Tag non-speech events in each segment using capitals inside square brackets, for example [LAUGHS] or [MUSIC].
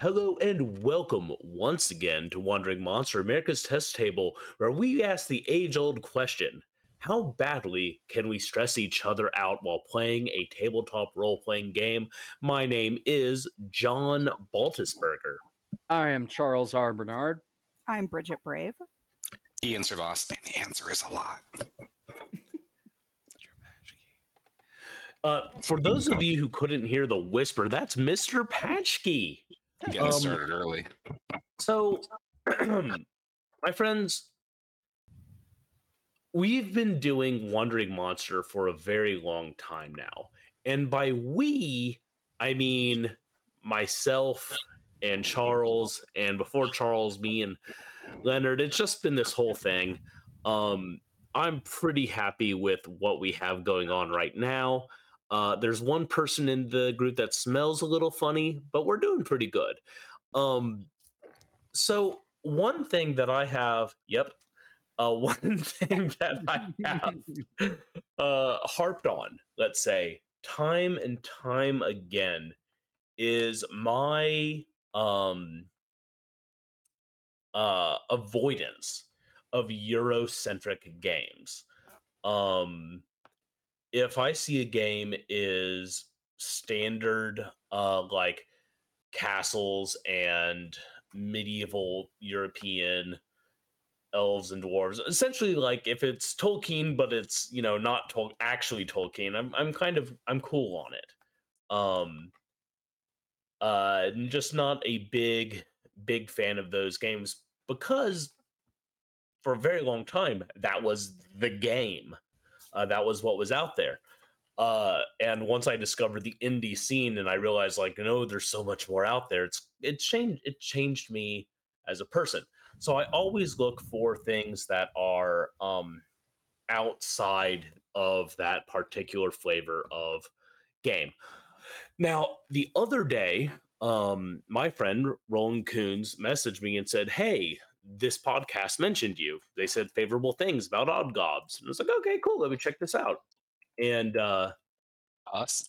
Hello and welcome once again to Wandering Monster, America's Test Table, where we ask the age old question How badly can we stress each other out while playing a tabletop role playing game? My name is John Baltisberger. I am Charles R. Bernard. I'm Bridget Brave. Ian Servos, and the answer is a lot. Uh, for those of you who couldn't hear the whisper, that's Mr. Paschke. Getting Um, started early. So, [CLEARS THROAT] my friends, we've been doing Wandering Monster for a very long time now. And by we, I mean myself and Charles, and before Charles, me and Leonard. It's just been this whole thing. Um, I'm pretty happy with what we have going on right now. Uh, there's one person in the group that smells a little funny, but we're doing pretty good. Um, so one thing that I have, yep, uh, [LAUGHS] one thing that I have [LAUGHS] uh, harped on, let's say, time and time again, is my um uh avoidance of Eurocentric games. Um, if I see a game is standard, uh, like castles and medieval European elves and dwarves, essentially like if it's Tolkien, but it's you know not Tol- actually Tolkien, I'm I'm kind of I'm cool on it. Um, uh, just not a big big fan of those games because for a very long time that was the game uh, that was what was out there. Uh, and once I discovered the indie scene, and I realized, like, no, there's so much more out there. It's it changed. It changed me as a person. So I always look for things that are um, outside of that particular flavor of game. Now, the other day, um, my friend Roland Coons messaged me and said, "Hey, this podcast mentioned you. They said favorable things about Odd Gobs. And I was like, okay, cool. Let me check this out. And uh Us?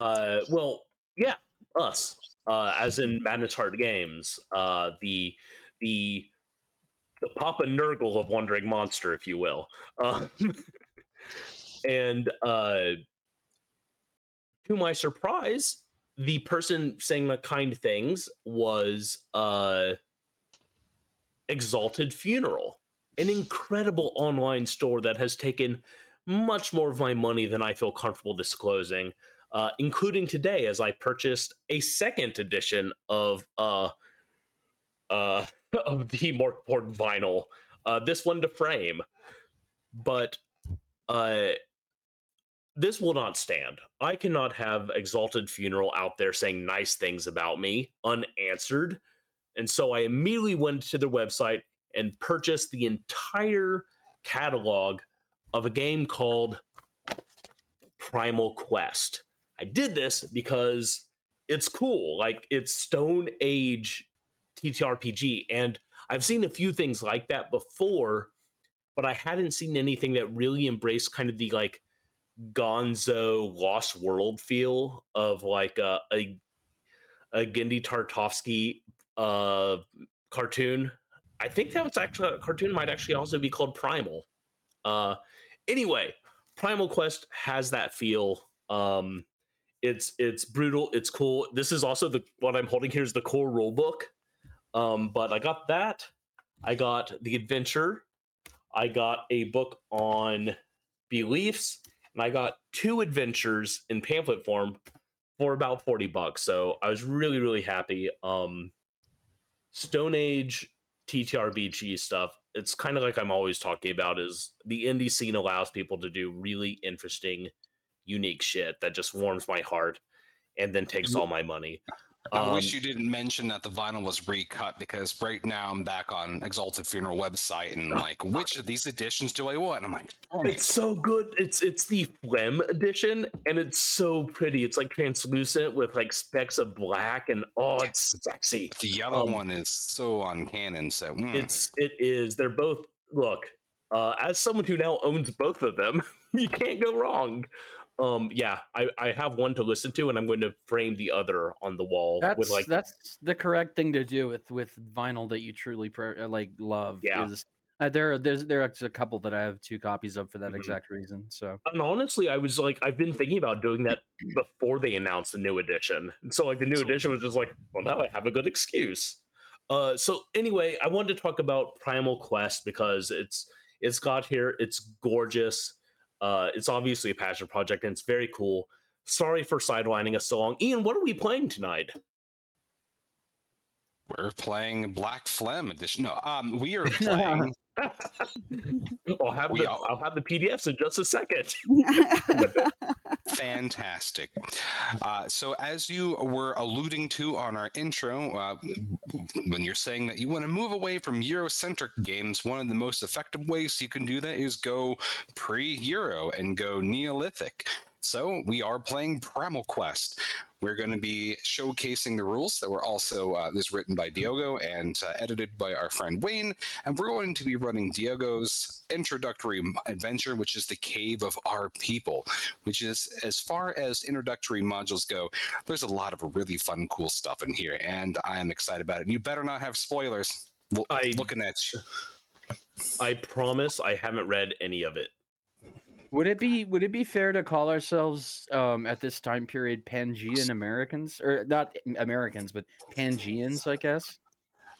uh well, yeah, us. Uh as in Madness Heart Games. Uh the the the Papa Nurgle of Wandering Monster, if you will. Uh, [LAUGHS] and uh to my surprise, the person saying the kind things was uh Exalted Funeral, an incredible online store that has taken much more of my money than I feel comfortable disclosing, uh, including today as I purchased a second edition of uh, uh, [LAUGHS] of the important vinyl. Uh, this one to frame, but uh, this will not stand. I cannot have Exalted Funeral out there saying nice things about me unanswered and so I immediately went to their website and purchased the entire catalog of a game called Primal Quest. I did this because it's cool. Like it's Stone Age TTRPG. And I've seen a few things like that before, but I hadn't seen anything that really embraced kind of the like gonzo lost world feel of like a, a, a Genndy Tartakovsky uh cartoon. I think that was actually a cartoon might actually also be called Primal. Uh anyway, Primal Quest has that feel. Um it's it's brutal, it's cool. This is also the what I'm holding here is the core rule book. Um but I got that. I got the adventure. I got a book on beliefs and I got two adventures in pamphlet form for about 40 bucks. So I was really really happy. Um Stone Age TTRPG stuff, it's kind of like I'm always talking about is the indie scene allows people to do really interesting, unique shit that just warms my heart and then takes all my money. I Um, wish you didn't mention that the vinyl was recut because right now I'm back on Exalted Funeral website and [LAUGHS] like, which of these editions do I want? I'm like, oh, It's so good. It's it's the phlegm edition, and it's so pretty. It's like translucent with like specks of black, and oh, it's sexy. the yellow um, one is so on canon. So mm. It's it is. They're both look. Uh, as someone who now owns both of them, [LAUGHS] you can't go wrong. Um, yeah, I, I have one to listen to, and I'm going to frame the other on the wall That's with like that's the correct thing to do with with vinyl that you truly uh, like love. Yeah. is- uh, there there's there's a couple that I have two copies of for that Mhm. exact reason. So And honestly, I was like, I've been thinking about doing that before they announced the new edition. And so, like, the new So- edition was just like, well, now I have a good excuse. Uh, so anyway, I wanted to talk about Primal Quest because it's it's got here. It's gorgeous. Uh, it's obviously a passion project and it's very cool. Sorry for sidelining us so long. Ian, what are we playing tonight? We're playing Black Phlegm edition. No, um, we are [LAUGHS] playing. I'll have We the, all- I'll have the PDFs in just a second. [LAUGHS] [LAUGHS] Fantastic. Uh, so, as you were alluding to on our intro, uh, when you're saying that you want to move away from Eurocentric games, one of the most effective ways you can do that is go pre Euro and go Neolithic. So, we are playing Primal Quest. We're going to be showcasing the rules that were also uh, this written by Diogo and uh, edited by our friend Wayne. And we're going to be running Diogo's introductory adventure, which is the Cave of Our People which is as far as introductory modules go, there's a lot of really fun, cool stuff in here, and I am excited about it. And you better not have spoilers. Lo- I- looking at you. I promise I haven't read any of it. Would it be would it be fair to call ourselves um, at this time period Pangean Americans or not Americans but Pangeans, I guess?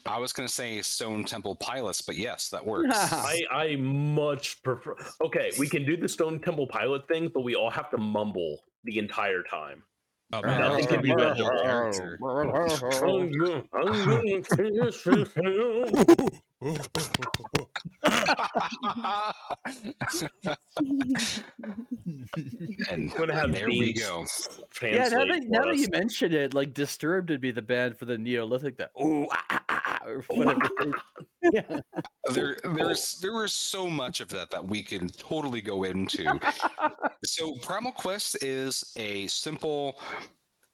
I was going to say Stone Temple Pilots, but yes, that [LAUGHS] works. I, I much prefer. Okay, we can do the Stone Temple pilot thing, but we all have to mumble the entire time. Oh, man, man, Nothing can be gonna read. be your character. I'm gonna- I'm gonna finish this [LAUGHS] and I'm have there we go. yeah, now that, now that you us. mention it, like Disturbed would be the band for the Neolithic that oh ah, ah, or whatever. [LAUGHS] yeah. There, there's there was so much of that that we can totally go into. [LAUGHS] so Primal Quest is a simple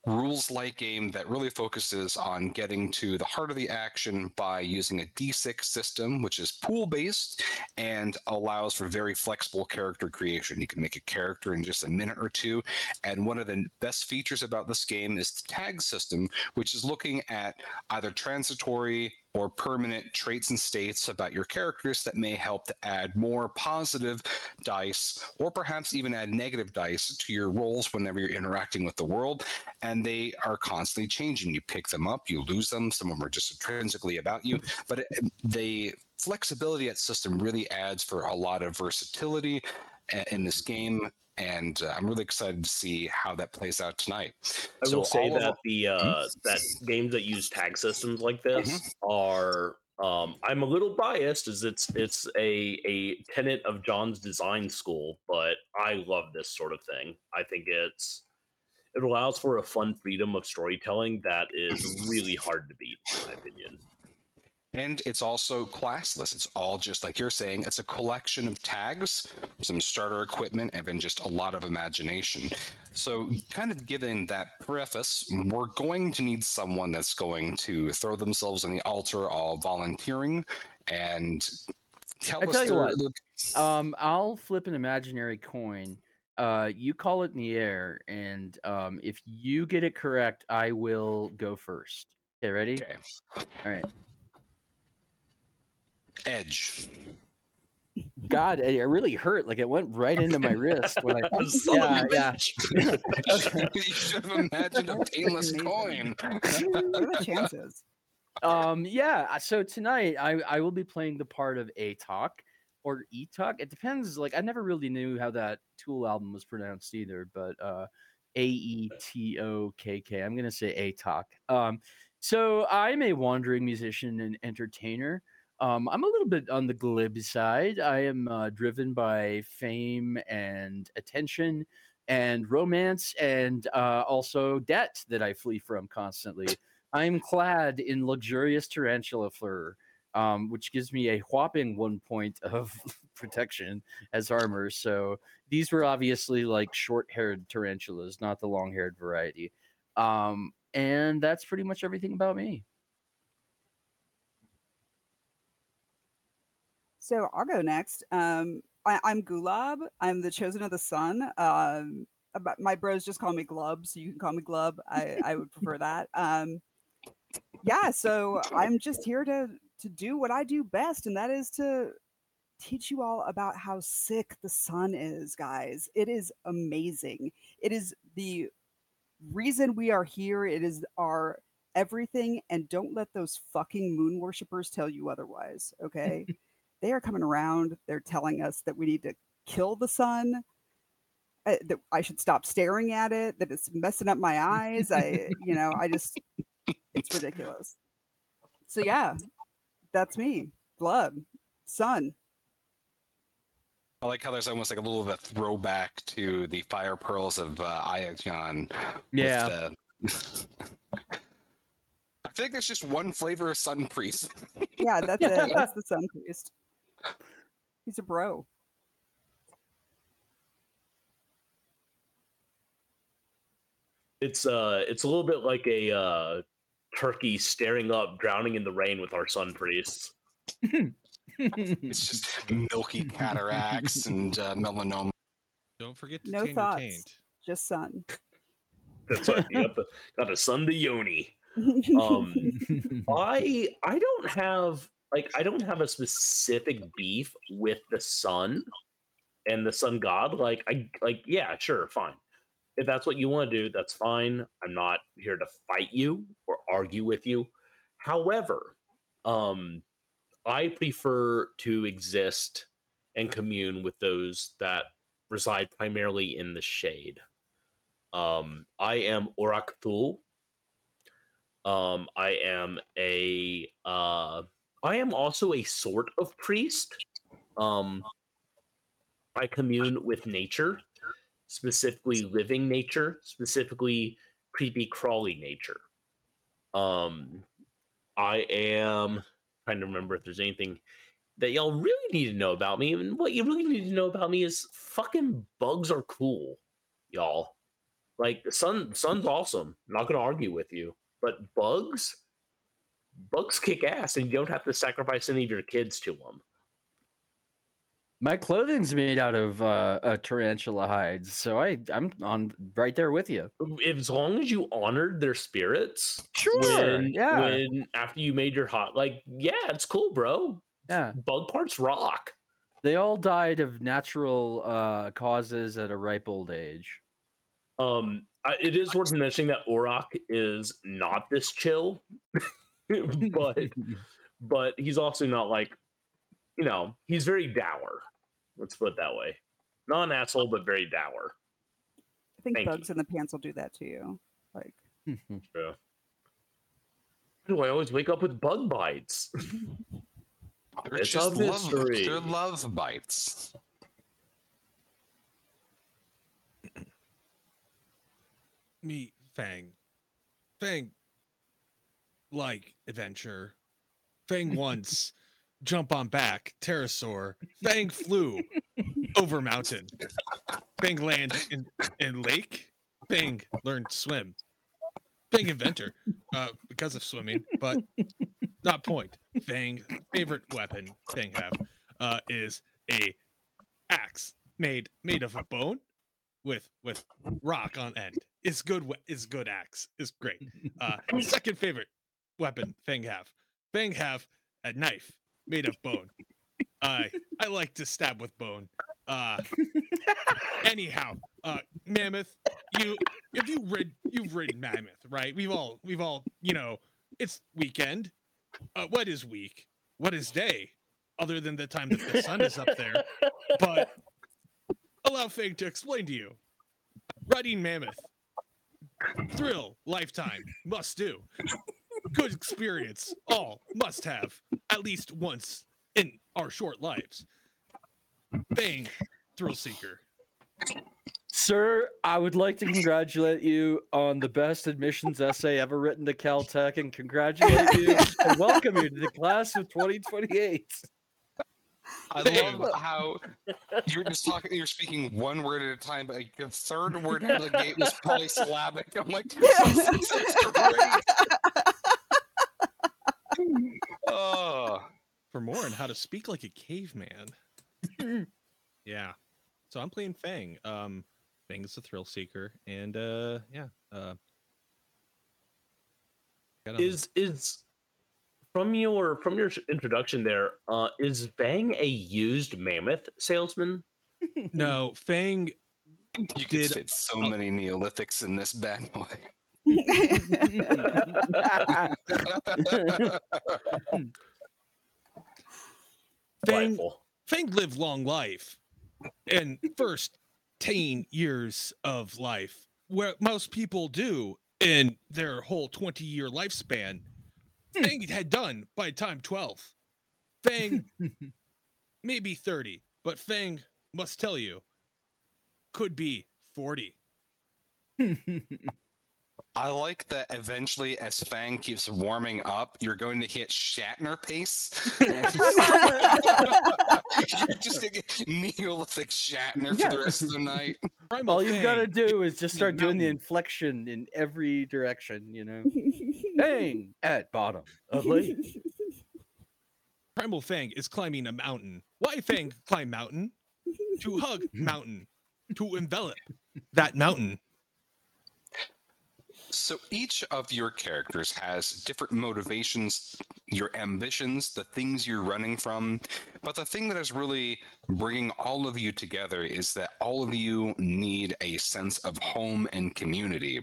rules light game that really focuses on getting to the heart of the action by using a d6 system which is pool based and allows for very flexible character creation. You can make a character in just a minute or two and one of the best features about this game is the tag system which is looking at either transitory or permanent traits and states about your characters that may help to add more positive dice or perhaps even add negative dice to your rolls whenever you're interacting with the world. And they are constantly changing. You pick them up you lose them some of them are just intrinsically about you but it, the flexibility at system really adds for a lot of versatility eh, in this game and uh, i'm really excited to see how that plays out tonight I will say all of that the uh, that games that use tag systems like this are um, I'm a little biased as it's it's a a tenet of John's design school, but I love this sort of thing. I think it's it allows for a fun freedom of storytelling that is really hard to beat, in my opinion. And it's also classless. It's all just like you're saying, it's a collection of tags, some starter equipment, and then just a lot of imagination. So, kind of given that preface, we're going to need someone that's going to throw themselves on the altar all volunteering and tell I us tell you what. look- Um, I'll flip an imaginary coin. Uh, you call it in the air, and um, if you get it correct, I will go first. Okay, ready? Okay. All right. Edge. God, it it really hurt. Like it went right into my [LAUGHS] wrist when I. Son of a Yeah, yeah. [LAUGHS] [LAUGHS] you should have imagined a painless coin. what are the chances? Um, yeah. uh, So tonight I I will be playing the part of A Talk or E Talk. It depends. Like I never really knew how that Tool album was pronounced either, but uh, A E T O K K. I'm gonna say A Talk. Um, so I'm a wandering musician and entertainer. Um, I'm a little bit on the glib side. I am uh, driven by fame and attention and romance and uh, also debt that I flee from constantly. I'm clad in luxurious tarantula fur, um, which gives me a whopping one point of [LAUGHS] protection as armor. So these were obviously like short-haired tarantulas, not the long-haired variety. Um, and that's pretty much everything about me. So I'll go next. Um, I, I'm Gulab. I'm the chosen of the sun. Um, my bros just call me Glub, so you can call me Glub. I, I would prefer that. Um, yeah, so I'm just here to to do what I do best, and that is to teach you all about how sick the sun is, guys. It is amazing. It is the reason we are here. It is our everything, and don't let those fucking moon worshippers tell you otherwise. Okay, [LAUGHS] they are coming around. They're telling us that we need to kill the sun. uh, that I should stop staring at it. That it's messing up my eyes. I, [LAUGHS] you know, I just, it's ridiculous. So yeah, that's me. Blood, sun. I like how there's almost like a little bit of a throwback to the fire pearls of uh, Ayajon. Yeah. the- [LAUGHS] I think there's just one flavor of Sun Priest. Yeah, that's [LAUGHS] it. That's the sun priest. He's a bro. It's uh, it's a little bit like a uh, turkey staring up, drowning in the rain with our sun priests. [LAUGHS] It's just milky cataracts [LAUGHS] and uh, melanoma. Don't forget to No tame your thoughts. taint. Just sun. That's right. you got, got a sun to yoni. [LAUGHS] Um, I I don't have like I don't have a specific beef with the sun and the sun god. Like I like yeah, sure, fine. If that's what you want to do, that's fine. I'm not here to fight you or argue with you. However, um I prefer to exist and commune with those that reside primarily in the shade. Um I am Orak Thul, um, I am a uh, I am also a sort of priest. Um, I commune with nature, specifically living nature, specifically creepy crawly nature. Um, I am trying to remember if there's anything that y'all really need to know about me. And what you really need to know about me is fucking bugs are cool, y'all. Like the sun, sun's awesome. not gonna argue with you but bugs bugs kick ass and you don't have to sacrifice any of your kids to them My clothing's made out of uh, uh, tarantula hides, so I I'm on right there with you. as long as you honored their spirits Sure. when, yeah. when after you made your hot like yeah it's cool bro yeah. bug parts rock They all died of natural uh, causes at a ripe old age. um I, it is worth mentioning that Orok is not this chill [LAUGHS] [LAUGHS] but [LAUGHS] but he's also not like you know he's very dour let's put it that way not an asshole but very dour I think Thank bugs in the pants will do that to you. Like, [LAUGHS] Yeah. Do I always wake up with bug bites? They're It's just a love, mystery. they're love bites. Me, Fang. Fang, like adventure. Fang [LAUGHS] once, jump on back, pterosaur. Fang flew over mountain. Fang land in, in lake. Fang learned to swim. Fang inventor, uh, because of swimming, but not point. Fang favorite weapon Fang have uh, is a axe made made of a bone with with rock on end. It's good. It's good axe. It's great. Uh, second favorite weapon Fang have. Fang have a knife made of bone. I I like to stab with bone. Uh, anyhow, uh, mammoth. You if you rid you've ridden mammoth, right? We've all we've all you know. It's weekend. Uh, what is week? What is day? Other than the time that the sun is up there. But allow Fang to explain to you. Riding mammoth. Thrill, lifetime, must do. Good experience, all must have, at least once in our short lives. Bang, thrill seeker. Sir, I would like to congratulate you on the best admissions essay ever written to Caltech and congratulate you [LAUGHS] and welcome you to the class of 2028. I Damn. love how you're just talking. You're speaking one word at a time, but like, the third word out of the gate was polysyllabic. I'm like, this [LAUGHS] is- this is great. Oh, For more on how to speak like a caveman. [LAUGHS] Yeah. So I'm playing Fang. Um, Fang is a thrill seeker, and uh, yeah. Uh, got a- Is is from your from your introduction there? Uh, is Bang a used mammoth salesman? no Fang? You could Did- fit so many Neolithics in this bad boy. Fang. Fang lived long life, and first ten years of life, where most people do in their whole twenty year lifespan. Hmm. Fang had done by time twelve. Fang [LAUGHS] maybe 30, but Fang must tell you could be 40. [LAUGHS] I like that eventually, as Fang keeps warming up, you're going to hit Shatner pace. [LAUGHS] Just to get Neolithic Shatner Yeah. for the rest of the night. Primal All you've got to do is just start doing the inflection in every direction, you know. [LAUGHS] Bang at bottom of lake. [LAUGHS] Primal Fang is climbing a mountain. Why Fang climb mountain? To hug mountain. To envelop that mountain. So each of your characters has different motivations, your ambitions, the things you're running from. But the thing that is really bringing all of you together is that all of you need a sense of home and community.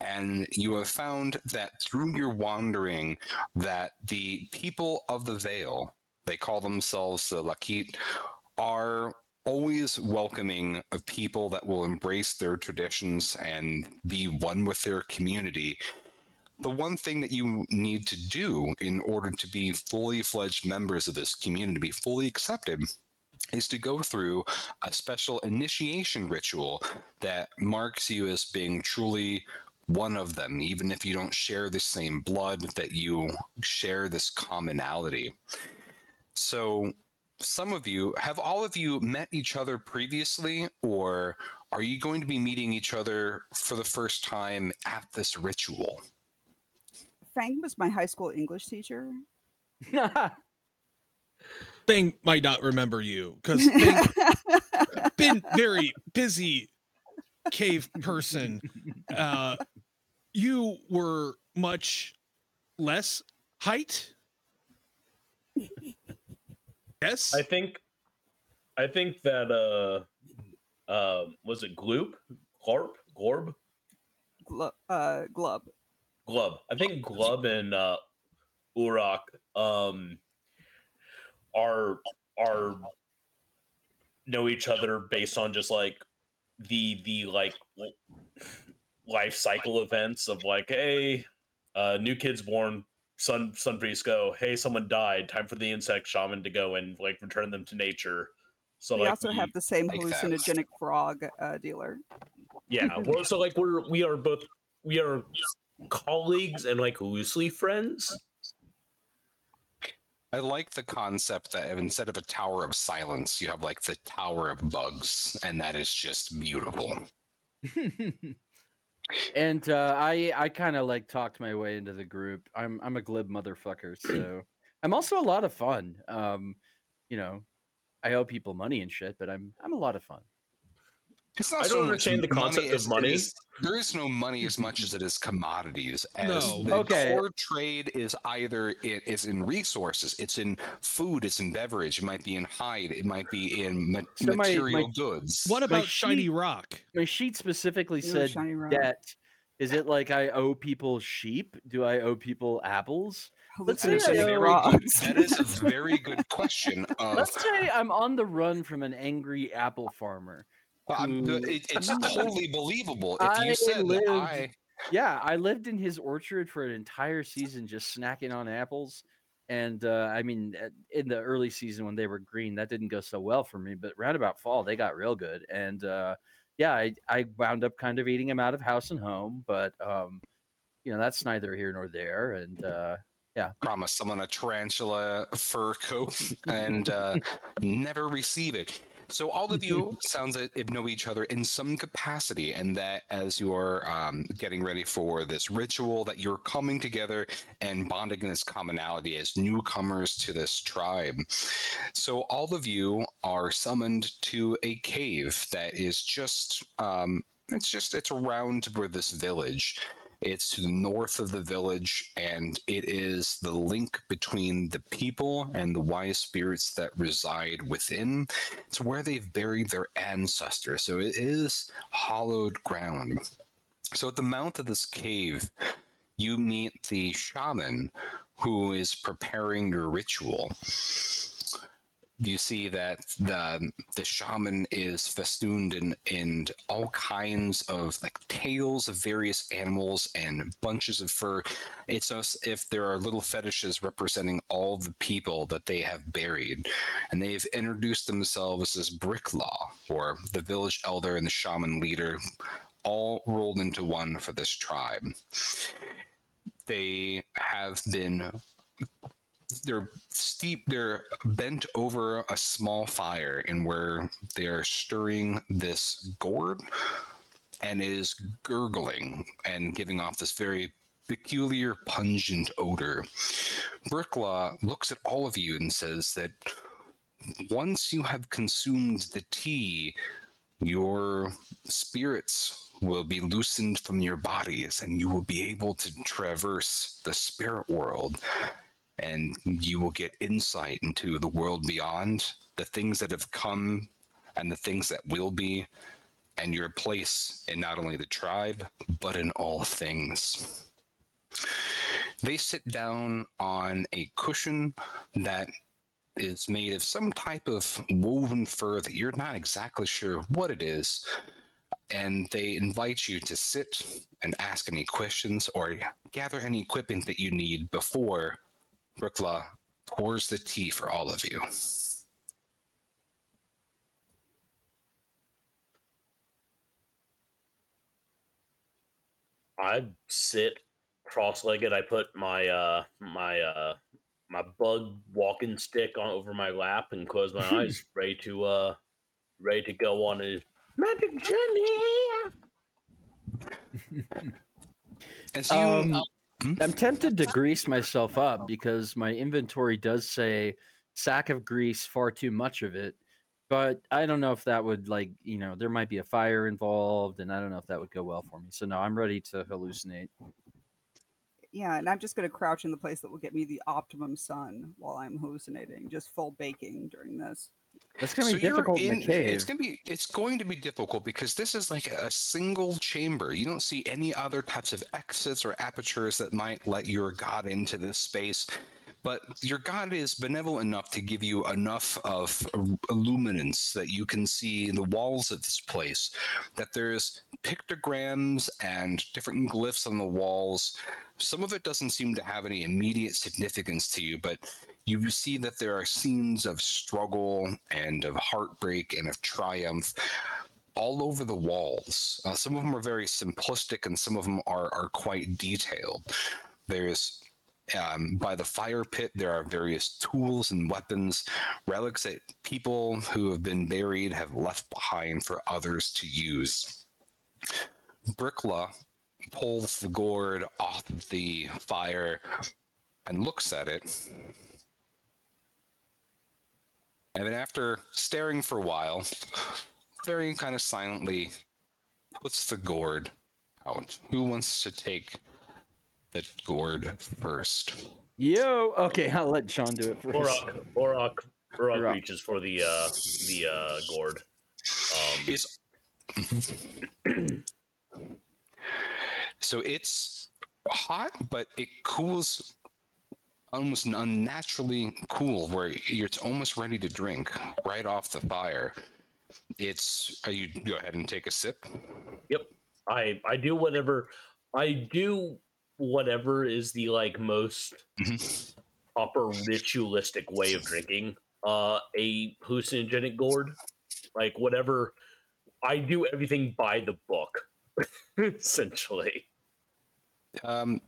And you have found that through your wandering, that the people of the Vale, they call themselves the Lakit, are always welcoming of people that will embrace their traditions and be one with their community. The one thing that you need to do in order to be fully fledged members of this community, to be fully accepted, is to go through a special initiation ritual that marks you as being truly one of them, even if you don't share the same blood, that you share this commonality. So, some of you have all of you met each other previously, or are you going to be meeting each other for the first time at this ritual? Fang was my high school English teacher. [LAUGHS] Fang might not remember you because [LAUGHS] Fang been very busy cave person. Uh, you were much less height. [LAUGHS] Yes. I think, I think that uh, uh, was it Gloop, Glorp, Glorb, Glu- uh, Glub. Glub. I think Glub and uh, Urak um are are know each other based on just like the the like life cycle events of like hey uh new kid's born sun sun priest go hey someone died time for the insect shaman to go and like return them to nature so we like also have the same like that. hallucinogenic frog uh, dealer. yeah well so like we're we are both we are colleagues and like loosely friends I like the concept that instead of a tower of silence, you have like the tower of bugs, and that is just beautiful. [LAUGHS] and uh, I I kind of like talked my way into the group. I'm I'm a glib motherfucker, [CLEARS THROAT] so I'm also a lot of fun. Um, you know, I owe people money and shit, but I'm I'm a lot of fun. It's not I don't so much understand the concept of money. is- there is no money as much as it is commodities. As No. the Okay. core trade is either it is in resources, it's in food, it's in beverage, it might be in hide, it might be in ma- So my- my- material goods. what My about shiny rock? My sheet specifically Ooh, said debt. Is it like I owe people sheep? Do I owe people apples? Let's That is, say a I very owe- good, that is a very good question. [LAUGHS] Of, Let's say I'm on the run from an angry apple farmer. Well, I'm- who- it- [LAUGHS] it's totally believable. If I you said that I, Yeah, I lived in his orchard for an entire season just snacking on apples. And uh, I mean, in the early season when they were green, that didn't go so well for me. But round about fall, they got real good. And uh, yeah, I, I wound up kind of eating them out of house and home. But um, you know, that's neither here nor there. And uh, promise someone a tarantula fur coat and uh, [LAUGHS] never receive it. So all of you [LAUGHS] sounds like know each other in some capacity, and that as you're um, getting ready for this ritual, that you're coming together and bonding in this commonality as newcomers to this tribe. So all of you are summoned to a cave that is just um, it's just it's around where this village. It's to the north of the village, and it is the link between the people and the wise spirits that reside within. It's where they've buried their ancestors, so it is hollowed ground. So at the mouth of this cave, you meet the shaman who is preparing your ritual you see that the the shaman is festooned in in all kinds of like tails of various animals and bunches of fur. It's as if there are little fetishes representing all the people that they have buried, and they've introduced themselves as Bricklaw, or the village elder and the shaman leader, all rolled into one for this tribe. They have been they're steep they're bent over a small fire and where they're stirring this gourd and is gurgling and giving off this very peculiar pungent odor. Bricklaw looks at all of you and says that once you have consumed the tea your spirits will be loosened from your bodies and you will be able to traverse the spirit world and you will get insight into the world beyond, the things that have come and the things that will be, and your place in not only the tribe, but in all things. They sit down on a cushion that is made of some type of woven fur that you're not exactly sure what it is. And they invite you to sit and ask any questions or gather any equipment that you need before Bricklaw pours the tea for all of you. I sit cross-legged. I put my uh my uh my bug walking stick on over my lap and close my eyes, [LAUGHS] ready to uh ready to go on a magic journey. And so you, Um, Hmm? I'm tempted to grease myself up because my inventory does say sack of grease, far too much of it. But I don't know if that would like, you know, there might be a fire involved, and I don't know if that would go well for me. So no, I'm ready to hallucinate. Yeah, and I'm just going to crouch in the place that will get me the optimum sun while I'm hallucinating, just full baking during this. That's gonna be difficult in, the cave. It's gonna be it's going to be difficult because this is like a single chamber. You don't see any other types of exits or apertures that might let your god into this space. But your god is benevolent enough to give you enough of illuminance that you can see the walls of this place. That there's pictograms and different glyphs on the walls. Some of it doesn't seem to have any immediate significance to you, but you see that there are scenes of struggle and of heartbreak and of triumph all over the walls. Uh, some of them are very simplistic and some of them are, are quite detailed. There's um, by the fire pit, there are various tools and weapons, relics that people who have been buried have left behind for others to use. Brickla pulls the gourd off the fire and looks at it and then after staring for a while, very kind of silently puts the gourd out. Who wants to take the gourd first? Yo, okay, [LAUGHS] I'll let Sean do it first. Borak, Borak, Borak Borak. reaches for the uh the uh gourd. Um, It's [CLEARS THROAT] so it's hot, but it cools almost unnaturally cool, where it's almost ready to drink right off the fire. It's uh, you go ahead and take a sip. Yep. I I do whatever I do whatever is the like most Mhm. proper ritualistic way of drinking uh a hallucinogenic gourd. Like whatever I do everything by the book, [LAUGHS] essentially. Um,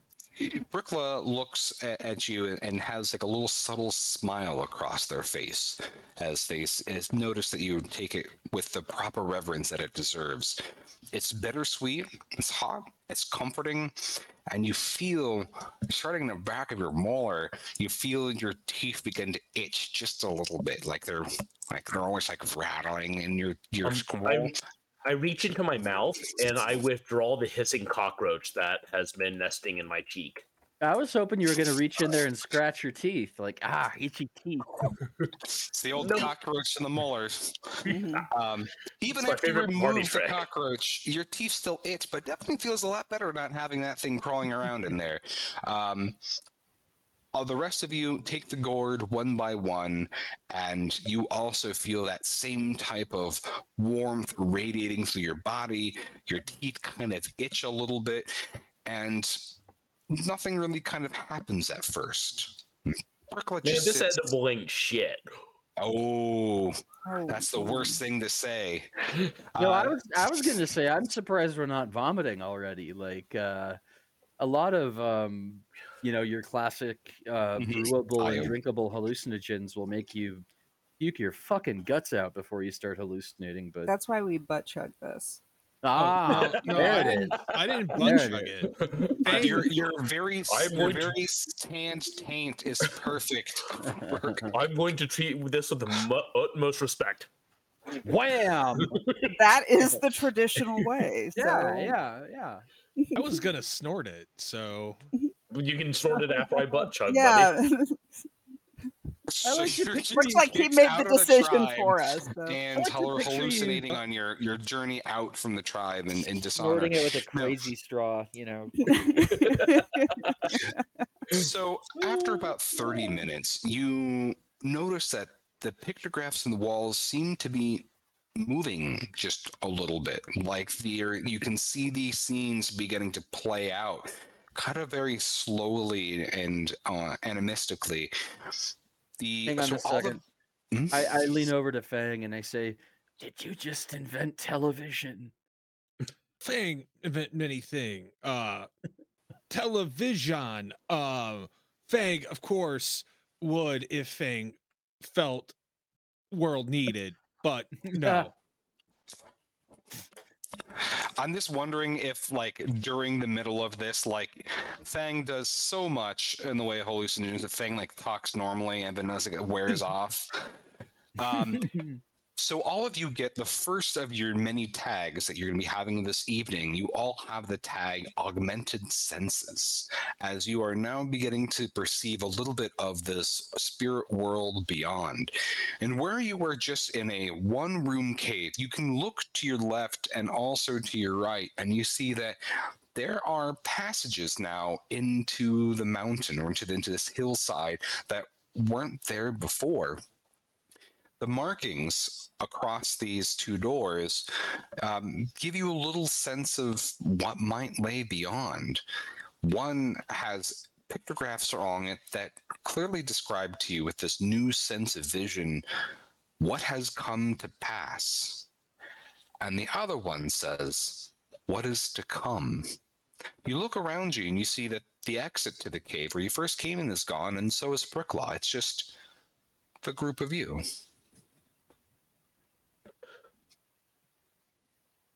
Brickla looks at, at you and- has like a little subtle smile across their face as they as notice that you take it with the proper reverence that it deserves. It's bittersweet, it's hot, it's comforting, and you feel starting in the back of your molar, you feel your teeth begin to itch just a little bit, like they're like they're always like rattling in your your Um, skull. I'm- I reach into my mouth and I withdraw the hissing cockroach that has been nesting in my cheek. I was hoping you were gonna reach in there and scratch your teeth, like ah, itchy teeth. It's the old No. cockroach in the molars. Mhm. Um, even It's my after you remove the trick. cockroach, your teeth still itch, but definitely feels a lot better not having that thing crawling around in there. Um, uh, the rest of you take the gourd one by one, and you also feel that same type of warmth radiating through your body. Your teeth kind of itch a little bit, and nothing really kind of happens at first. Bricklet Man, just this sits- edible ain't shit. Oh, Oh, that's the worst thing to say. No, Uh, I was I was gonna say I'm surprised we're not vomiting already. Like uh, a lot of um, you know your classic uh, Mhm. brewable and drinkable hallucinogens will make you puke your fucking guts out before you start hallucinating. But That's why we butt chug this. ah, [LAUGHS] no, there I didn't. I didn't [LAUGHS] butt it chug is. it. [LAUGHS] Uh, your your very I'm your very tanned taint is perfect. I'm going to treat this with the mu- utmost respect. Wham! That is the traditional way. So yeah, yeah, yeah. I was gonna snort it, so You can sort it after I butt [LAUGHS] chug, buddy. yeah. [LAUGHS] So like to you're Looks like he made the decision tribe for us. So. And like to you- hallucinating on your, your journey out from the tribe and, and dishonor. Snorting it with a No. crazy straw, you know. [LAUGHS] So after about 30 minutes, you notice that the pictographs in the walls seem to be moving just a little bit. Like the you can see these scenes beginning to play out kind of very slowly and uh, animistically. The Hang on so a all the- second. Hmm? I, I lean over to Fang and I say, "Did you just invent television?" Fang invent many thing. Uh television. Uh Fang, of course, would if Fang felt world needed, but [LAUGHS] no. I'm just wondering if, like, during the middle of this, like, Fang does so much in the way of hallucinogens that Fang like talks normally, and then as it wears [LAUGHS] off. Um, [LAUGHS] so all of you get the first of your many tags that you're going to be having this evening. You all have the tag augmented senses, as you are now beginning to perceive a little bit of this spirit world beyond. And where you were just in a one room cave, you can look to your left and also to your right, and you see that there are passages now into the mountain or into, into this hillside that weren't there before. The markings across these two doors um, give you a little sense of what might lay beyond. One has pictographs along it that clearly describe to you with this new sense of vision what has come to pass. And the other one says, what is to come. You look around you and you see that the exit to the cave where you first came in is gone, and so is Bricklaw. It's just the group of you.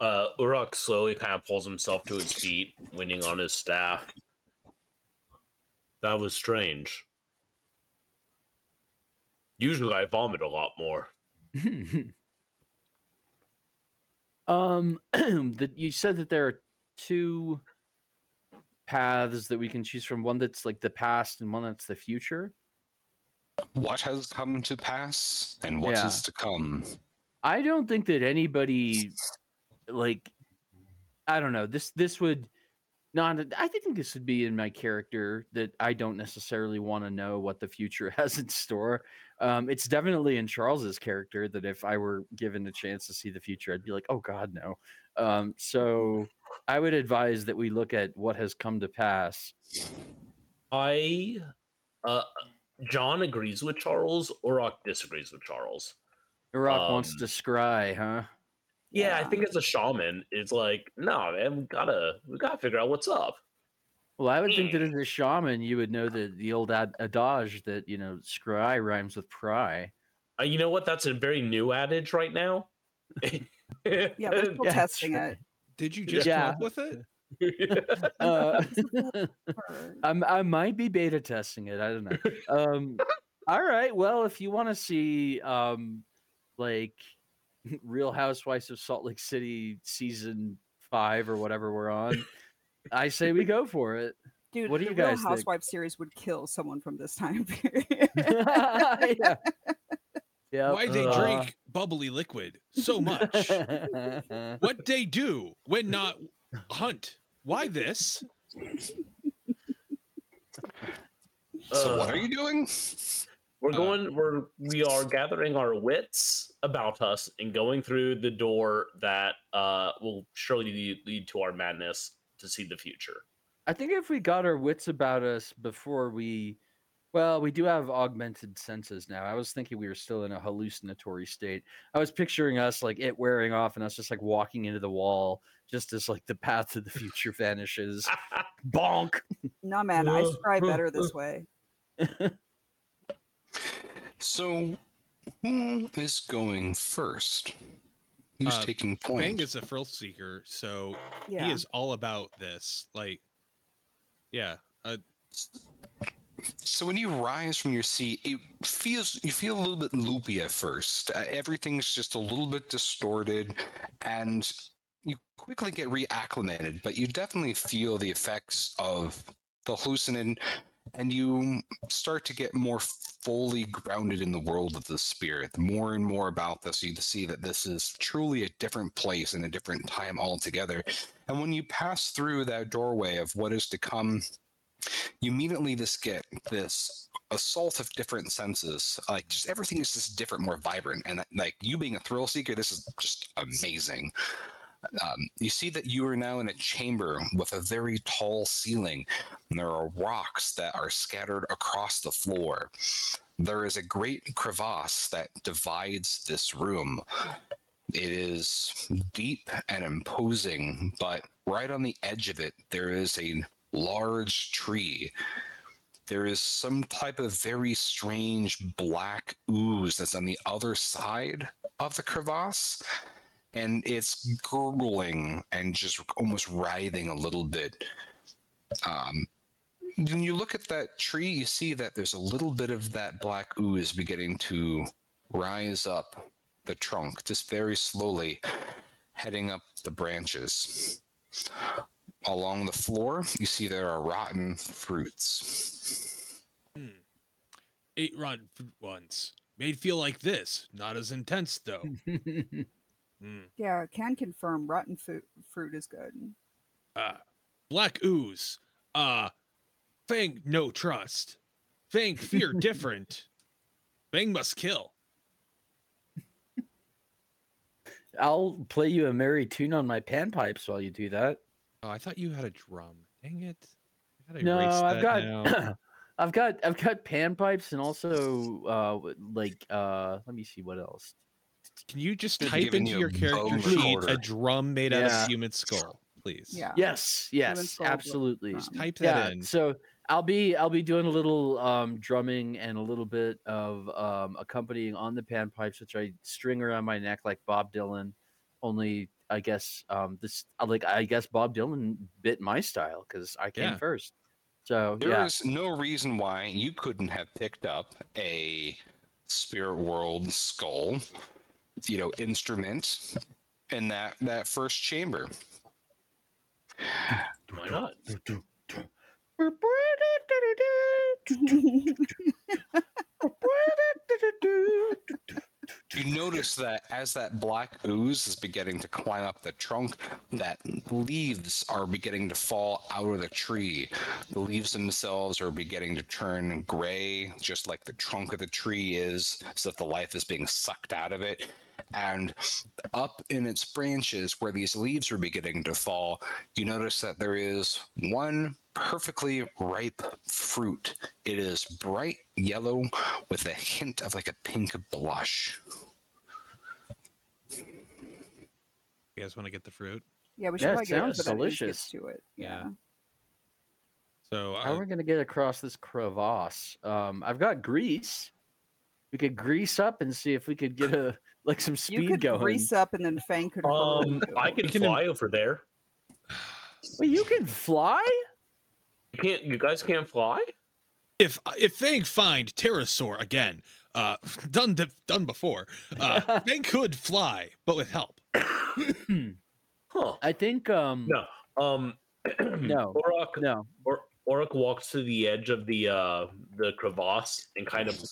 Uh, Uruk slowly kind of pulls himself to his feet, leaning on his staff. That was strange. Usually I vomit a lot more. [LAUGHS] um, [CLEARS THROAT] that you said that there are two paths that we can choose from. One that's like the past, and one that's the future. What has come to pass and what is Yeah. to come? I don't think that anybody like I don't know. This this would not I think this would be in my character that I don't necessarily want to know what the future [LAUGHS] has in store. Um it's definitely in Charles's character that if I were given a chance to see the future I'd be like, "Oh god, no." Um so I would advise that we look at what has come to pass. I, uh, John agrees with Charles. Uruk disagrees with Charles. Iraq wants Um, to scry, huh? Yeah, I think as a shaman, it's like, no, man, we gotta, we gotta figure out what's up. Well, I would think that as a shaman, you would know the the old ad- adage that you know scry rhymes with pry. Uh, you know what? That's a very new adage right now. [LAUGHS] Yeah, they're still Yeah, testing [LAUGHS] it. Did you just Yeah. come up with it? [LAUGHS] Uh, I'm, I might be beta testing it. I don't know. Um, all right. Well, if you want to see um, like [LAUGHS] Real Housewives of Salt Lake City season five or whatever we're on, I say we go for it. Dude, What do the you Real guys think? Housewives series would kill someone from this time period. [LAUGHS] [LAUGHS] yeah. Yep. Why they uh, drink bubbly liquid so much? what they do when not hunt? Why this? So what Uh, are you doing? We're Uh, going. We're we are [LAUGHS] gathering our wits about us and going through the door that uh will surely lead, lead to our madness to see the future. I think if we got our wits about us before we, well, we do have augmented senses now. I was thinking we were still in a hallucinatory state. I was picturing us like it wearing off and us just like walking into the wall, just as like the path to the future vanishes. [LAUGHS] Bonk. nah, man, I Uh, [LAUGHS] scry uh, better uh. this way. So who is going first? Who's Uh, taking Fang point? is a thrill seeker, so Yeah. he is all about this. Like, yeah, uh, So when you rise from your seat, it feels you feel a little bit loopy at first. Uh, everything's just a little bit distorted, and you quickly get reacclimated. But you definitely feel the effects of the hallucinogen, and you start to get more fully grounded in the world of the spirit. The more and more about this, you see that this is truly a different place and a different time altogether. And when you pass through that doorway of what is to come you immediately just get this assault of different senses. Like just everything is just different, more vibrant, and like you being a thrill seeker, this is just amazing. Um, you see that you are now in a chamber with a very tall ceiling, and there are rocks that are scattered across the floor. There is a great crevasse that divides this room. It is deep and imposing, but right on the edge of it, there is a large tree. There is some type of very strange black ooze that's on the other side of the crevasse, and it's gurgling and just almost writhing a little bit. Um, when you look at that tree, you see that there's a little bit of that black ooze beginning to rise up the trunk, just very slowly, heading up the branches. Along the floor, you see there are rotten fruits. hmm. eight rotten fruit ones. Made feel like this, not as intense though. [LAUGHS] Hmm. Yeah, can confirm rotten fruit fruit is good. Uh, black ooze. Uh, Fang no trust. Fang fear [LAUGHS] different. Fang must kill. I'll play you a merry tune on my panpipes while you do that. Oh, I thought you had a drum. Dang it. No, I've got [COUGHS] I've got I've got panpipes and also uh like uh let me see what else. Can you just Should've type given into you a your character bone sheet recorder. a drum made out Yeah. of human skull, please? Yeah. Yes, yes, skull drum. absolutely. Drum. Type that Yeah, in. so I'll be I'll be doing a little um drumming and a little bit of um accompanying on the panpipes which I string around my neck like Bob Dylan. Only I guess um this uh, like I guess Bob Dylan bit my style cuz I came Yeah. first. So There is yeah. no reason why you couldn't have picked up a spirit world skull, you know, instrument in that that first chamber. Why not? You notice that as that black ooze is beginning to climb up the trunk, that leaves are beginning to fall out of the tree. The leaves themselves are beginning to turn gray, just like the trunk of the tree is, so that the life is being sucked out of it. And up in its branches, where these leaves are beginning to fall, you notice that there is one perfectly ripe fruit. It is bright yellow with a hint of like a pink blush. You guys want to get the fruit? Yeah, we should Yeah, probably get it sounds so that it just delicious. gets to it. Yeah. Yeah. So How are uh, we gonna get across this crevasse? Um, I've got grease. We could grease up and see if we could get a like some speed You speed could going. grease up and then Fang could. Um. I can can- fly over there. [SIGHS] Wait, you can fly? You can't. You guys can't fly. if if Fang find Pterosaur again, uh, done di- done before, uh, [LAUGHS] Fang could fly, but with help. [COUGHS] Huh? I think um No. Um. [CLEARS THROAT] No. Orok, no. or, Oric walks to the edge of the uh the crevasse and kind of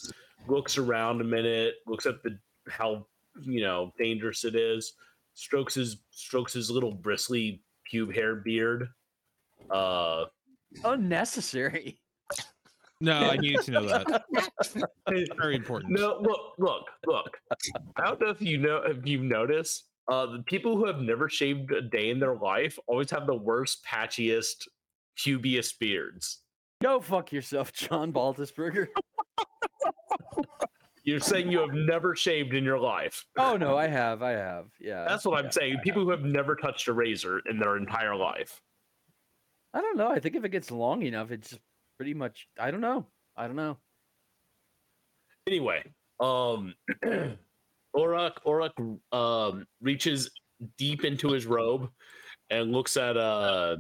looks around a minute, looks at the how you know dangerous it is, strokes his strokes his little bristly pube hair beard. Uh, Unnecessary. No, I needed to know that. Very important. no, look, look, look. I don't know if you know if you've noticed. Uh, the people who have never shaved a day in their life always have the worst, patchiest, pubiest beards. Go fuck yourself, John Baltisberger. [LAUGHS] You're saying you have never shaved in your life. Oh no, I have, I have. Yeah. That's what I'm saying. I People who have never touched a razor in their entire life. I don't know. I think if it gets long enough, it's pretty much. I don't know. I don't know. Anyway, um, [CLEARS THROAT] Orak Orak um reaches deep into his robe and looks at uh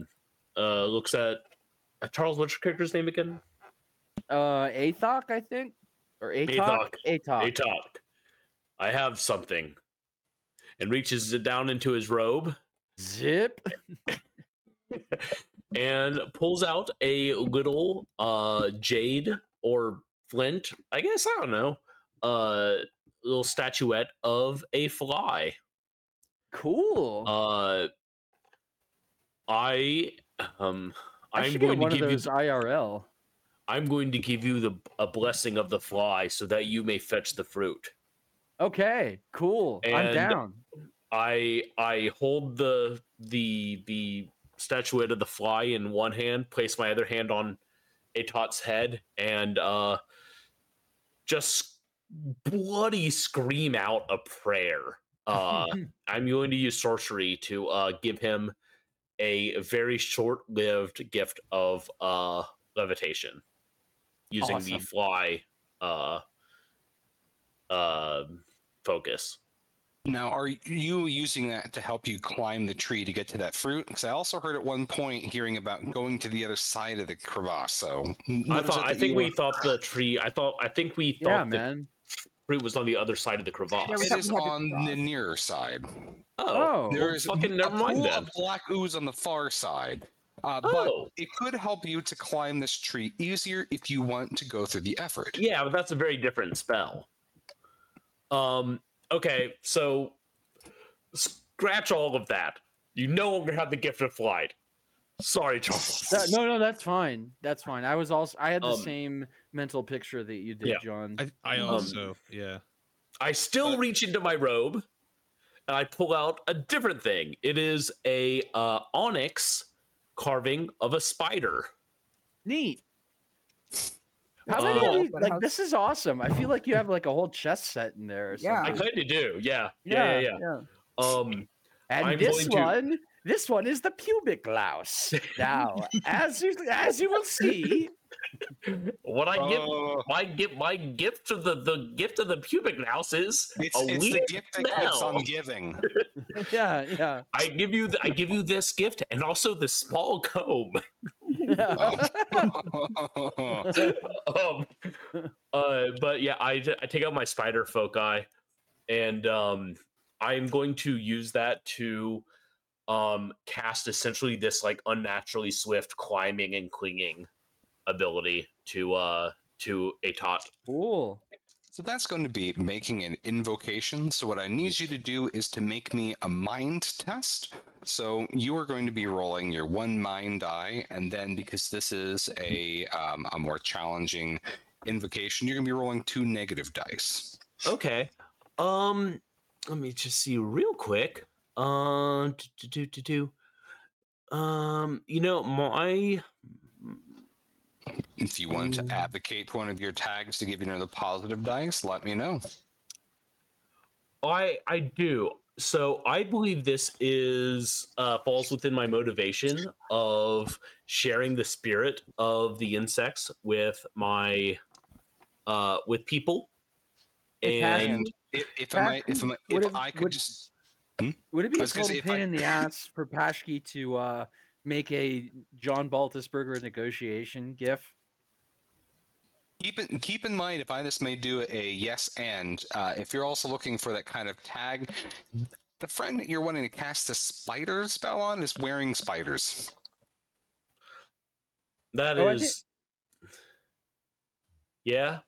uh looks at uh, Charles. What's your character's name again? Uh, Athok, I think, or Atok. Atok. Atok. I have something, and reaches it down into his robe Zip. [LAUGHS] and pulls out a little uh jade or flint. I guess I don't know. Uh, little statuette of a fly. Cool. Uh, I um, I I'm should going to of give you. IRL. I'm going to give you the a blessing of the fly, so that you may fetch the fruit. Okay. Cool. I'm down. I I hold the the the statuette of the fly in one hand, place my other hand on Atot's head, and uh, just bloody scream out a prayer. Uh, [LAUGHS] I'm going to use sorcery to uh, give him a very short-lived gift of uh, levitation using the fly uh, uh, focus. Now, are you using that to help you climb the tree to get to that fruit? Because I also heard at one point hearing about going to the other side of the crevasse. So I thought I think you we want? thought the tree. I thought I think we thought yeah, the man. fruit was on the other side of the crevasse. Yeah, we It thought is we had to on the cross. near side. oh, Oh. there There is is fucking a never mind pool then. of black ooze on the far side. Uh, Oh. But it could help you to climb this tree easier if you want to go through the effort. Yeah, but that's a very different spell. Um. Okay, so scratch all of that. You no longer have the gift of flight. Sorry, Charles. That- no, no, that's fine. That's fine. I was also I had the Um, same mental picture that you did, yeah. John. I, I Um, also, yeah. I still Uh, reach into my robe and I pull out a different thing. It is a uh, onyx carving of a spider. Neat. How many Oh. of these, like this is awesome. I feel like you have like a whole chess set in there. Or Yeah. I something. kind of do. Yeah. Yeah. Yeah. yeah. Um. And I'm this going to- one, this one is the pubic louse. Now, [LAUGHS] as you as you will see, What I give Uh, my gift my gift to the the gift of the pubic louse is it's, a it's the weird gift that keeps on giving. [LAUGHS] yeah, yeah, I give you th- I give you this gift and also the small comb. yeah. [LAUGHS] um, uh, but yeah, I I take out my spider foci, and um, I'm going to use that to um cast essentially this like unnaturally swift climbing and clinging ability to uh to a tot. cool. So that's going to be making an invocation. So what I need you to do is to make me a mind test. So you are going to be rolling your one mind die, and then because this is a um, a more challenging invocation, you're going to be rolling two negative dice. Okay. Um, let me just see real quick. Um, do, do, do, do. Um, you know, my If you want Mm. to advocate one of your tags to give you another positive dice, let me know. I I do. So I believe this is uh, falls within my motivation of sharing the spirit of the insects with my uh, with people, Hey, Passion. and If, if, I, might- if, I, might- if it- I could would- just Would it be a was total pain I- in the [LAUGHS] ass for Paschke to uh, make a John Baltisberger negotiation gif? Keep in keep in mind if I just may do a yes and uh, if you're also looking for that kind of tag, the friend that you're wanting to cast the spider spell on is wearing spiders. that Oh, is, yeah.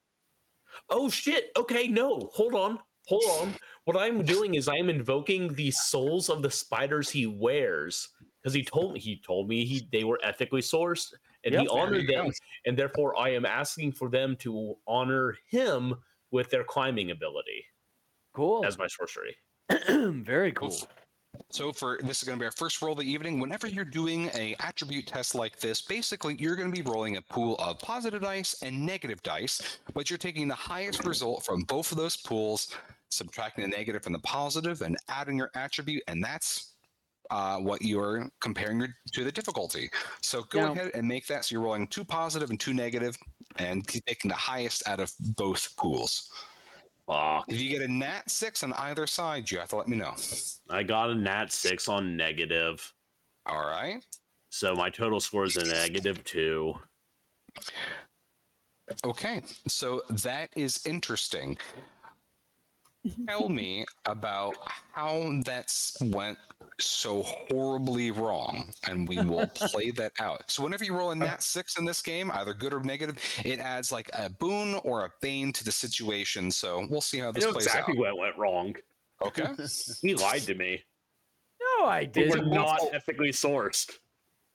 Oh shit! Okay, no, hold on, hold on. What I'm doing is I'm invoking the souls of the spiders he wears because he told me he told me he they were ethically sourced and he Yep, there honored you go. them, and therefore I am asking for them to honor him with their climbing ability Cool. as my sorcery. [CLEARS THROAT] Very Well, cool. So for this is going to be our first roll of the evening. Whenever you're doing a attribute test like this, basically you're going to be rolling a pool of positive dice and negative dice, but you're taking the highest result from both of those pools, subtracting the negative from the positive, and adding your attribute, and that's uh, what you're comparing your, to the difficulty. So go Now- ahead and make that so you're rolling two positive and two negative, and taking the highest out of both pools. Fuck. If you get a nat six on either side, you have to let me know. I got a nat six on negative, All right. so my total score is a negative two. Okay, so that is interesting. [LAUGHS] Tell me about how that's went so horribly wrong, and we will play that out. So whenever you roll a nat six in this game, either good or negative, it adds like a boon or a bane to the situation. So we'll see how I this know plays exactly out. what went wrong. Okay. [LAUGHS] He lied to me. No, I They were didn't. ethically sourced.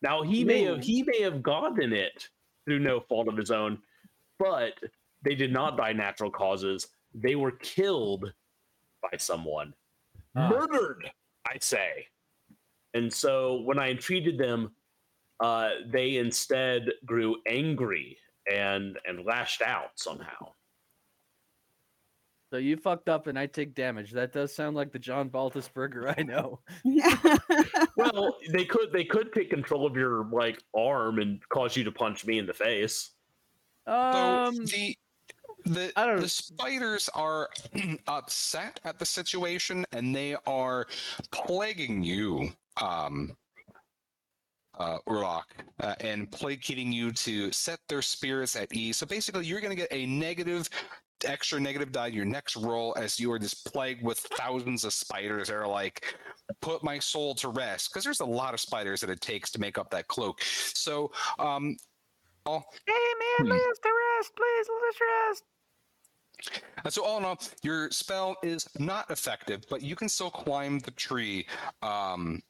Now he may have he may have gotten it through no fault of his own, but they did not die natural causes. They were killed by someone, Ah. murdered. I say, and so when I entreated them, uh, they instead grew angry and and lashed out somehow. So you fucked up and I take damage. That does sound like the John Baltisberger I know. Yeah. [LAUGHS] Well, they could they could take control of your like arm and cause you to punch me in the face. So Um, the the I don't- the spiders are [CLEARS THROAT] upset at the situation and they are plaguing you, um, uh, Urlach, uh, and placating you to set their spirits at ease. So basically, you're going to get a negative, extra negative die your next roll as you are just plagued with thousands of spiders that are like, put my soul to rest. Because there's a lot of spiders that it takes to make up that cloak. So, um, I'll hey man, Hmm. let us to rest, please. Let us rest. And so all in all, your spell is not effective, but you can still climb the tree. Um,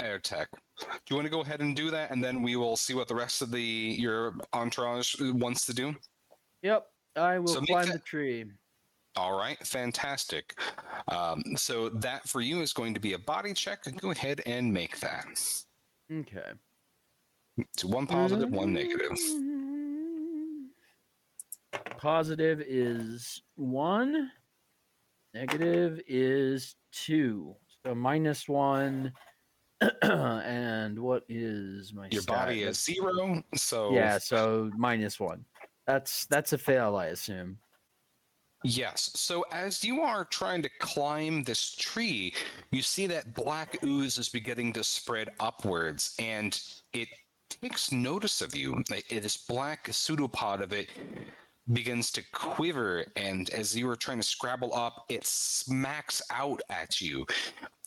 Airtech. Do you want to go ahead and do that, and then we will see what the rest of the your entourage wants to do? Yep, I will So climb that- the tree. All right, fantastic. Um, so that for you is going to be a body check. Go ahead and make that. Okay. It's one positive, one negative. Positive is one. Negative is two. So minus one. [CLEARS THROAT] and what is my Your stat? body is zero, so Yeah, so minus one. That's that's a fail, I assume. Yes. So as you are trying to climb this tree, you see that black ooze is beginning to spread upwards, and it takes notice of you. This black pseudopod of it begins to quiver, and as you are trying to scrabble up, it smacks out at you.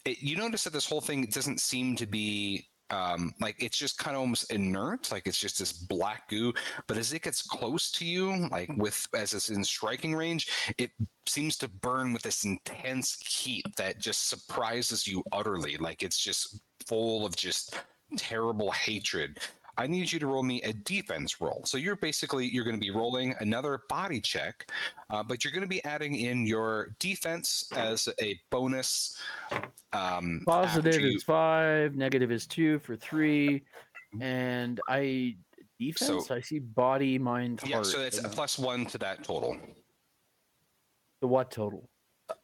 It, you notice that this whole thing doesn't seem to be um, like it's just kind of almost inert, like it's just this black goo. But as it gets close to you, like with as it's in striking range, it seems to burn with this intense heat that just surprises you utterly. Like it's just full of just terrible hatred. I need you to roll me a defense roll. So you're basically you're going to be rolling another body check, uh, but you're going to be adding in your defense as a bonus. Um, Positive is five, negative is two for three, and I defense. So- I see body, mind, yeah, heart. so that's a plus one to that total. the what total?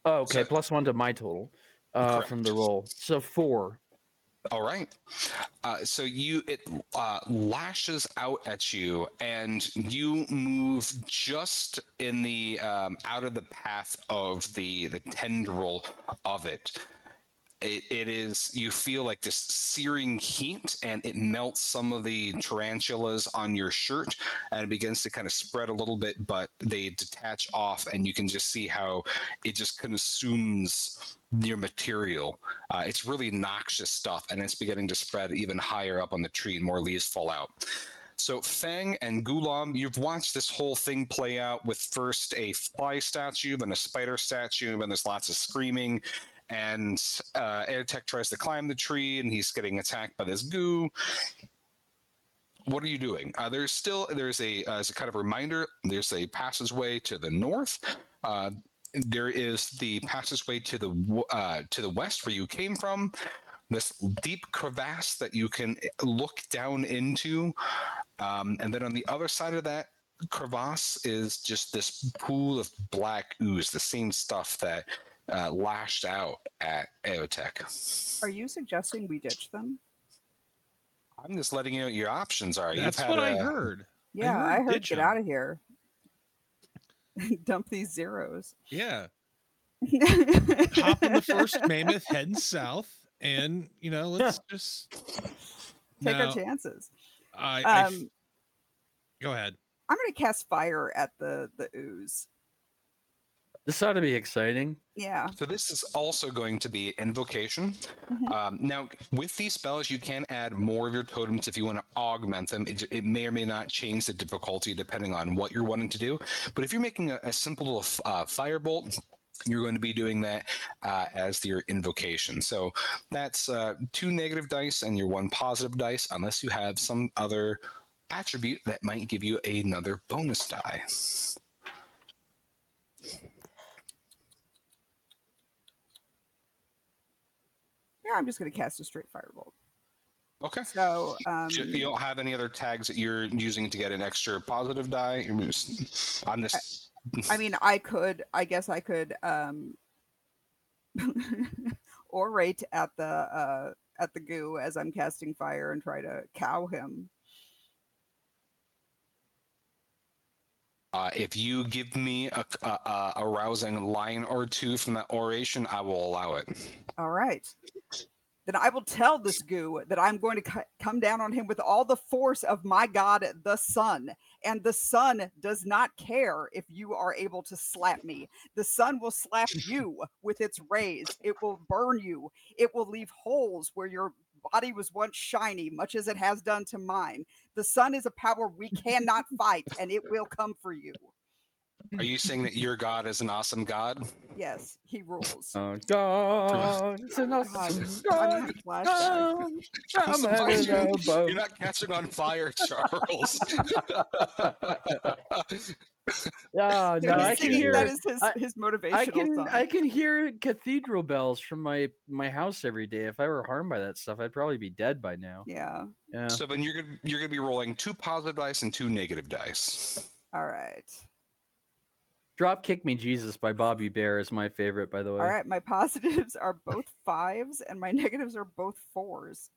Oh, okay, So- plus one to my total. uh, from the roll. So four. All right. Uh, so you it uh, lashes out at you, and you move just in the um, out of the path of the the tendril of it. It, it is you feel like this searing heat, and it melts some of the tarantulas on your shirt, and it begins to kind of spread a little bit, but they detach off, and you can just see how it just consumes your material. Uh, it's really noxious stuff, and it's beginning to spread even higher up on the tree, and more leaves fall out. So Fang and Gulam, you've watched this whole thing play out with first a fly statue, then a spider statue, and there's lots of screaming. And uh, Airtech tries to climb the tree, and he's getting attacked by this goo. What are you doing? Uh, there's still there's a uh, as a kind of reminder. There's a passageway to the north. Uh, there is the passageway to the uh, to the west where you came from. This deep crevasse that you can eh, look down into, um, and then on the other side of that crevasse is just this pool of black ooze, the same stuff that uh, lashed out at Aeotech. Are you suggesting we ditch them? I'm just letting you know what your options are. You've That's had what I a- heard. Yeah, heard I heard get get 'em. out of here. [LAUGHS] Dump these zeros. Yeah. [LAUGHS] Hop on the first mammoth heading south, and you know, let's just take our Now, chances. I, I f- Um, go ahead. I'm gonna cast fire at the the ooze. This ought to be exciting. Yeah. So this is also going to be invocation. Mhm. Um, now, with these spells, you can add more of your totems if you want to augment them. It, it may or may not change the difficulty depending on what you're wanting to do. But if you're making a, a simple little f- uh, firebolt, you're going to be doing that uh, as your invocation. So that's uh, two negative dice and your one positive dice, unless you have some other attribute that might give you another bonus die. Yeah, I'm just gonna cast a straight firebolt. Okay. So um You you don't have any other tags that you're using to get an extra positive die? On this, I mean I could I guess I could um [LAUGHS] orate at the uh at the goo as I'm casting fire and try to cow him. Uh, if you give me a, a, a, rousing line or two from that oration, I will allow it. All right. Then I will tell this goo that I'm going to c- come down on him with all the force of my God, the sun. And the sun does not care if you are able to slap me. The sun will slap [LAUGHS] you with its rays. It will burn you. It will leave holes where your body was once shiny, much as it has done to mine. The sun is a power we cannot [LAUGHS] fight, and it will come for you. Are you saying that your god is an awesome god? Yes, he rules. Oh God, it's an God, awesome I'm. I'm having a You're not catching on fire, Charles. [LAUGHS] [LAUGHS] Oh, [LAUGHS] yeah, no, I can hear. that is his, I- his motivational I can song. I can hear cathedral bells from my my house every day. If I were harmed by that stuff, I'd probably be dead by now. yeah. Yeah. so then you're gonna you're gonna be rolling two positive dice and two negative dice. All right. Drop Kick Me Jesus by Bobby Bare is my favorite, by the way. All right. My positives are both fives and my negatives are both fours.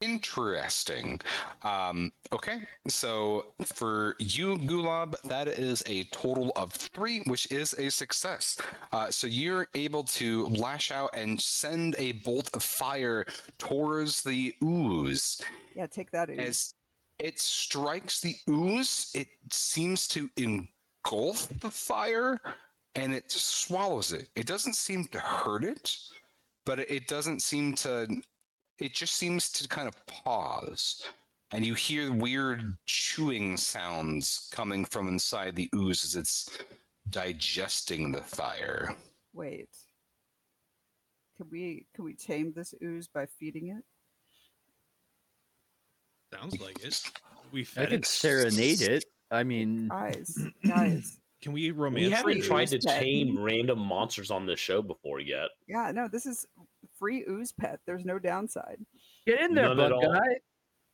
Interesting. Um, okay, so for you, Gulab, that is a total of three, which is a success. Uh, so you're able to lash out and send a bolt of fire towards the ooze. Yeah, take that. Ooze. As it strikes the ooze, it seems to engulf the fire and it swallows it. It doesn't seem to hurt it, but it- it doesn't seem to. It just seems to kind of pause. And you hear weird chewing sounds coming from inside the ooze as it's digesting the fire. Wait. Can we could we tame this ooze by feeding it? Sounds like it. [LAUGHS] We I fed could it. serenade it. I mean, [LAUGHS] Guys, [LAUGHS] guys. Can we romance? We haven't tried to tame random monsters on this show before yet. Yeah, no, this is free ooze pet. There's no downside. get in there, None bug guy.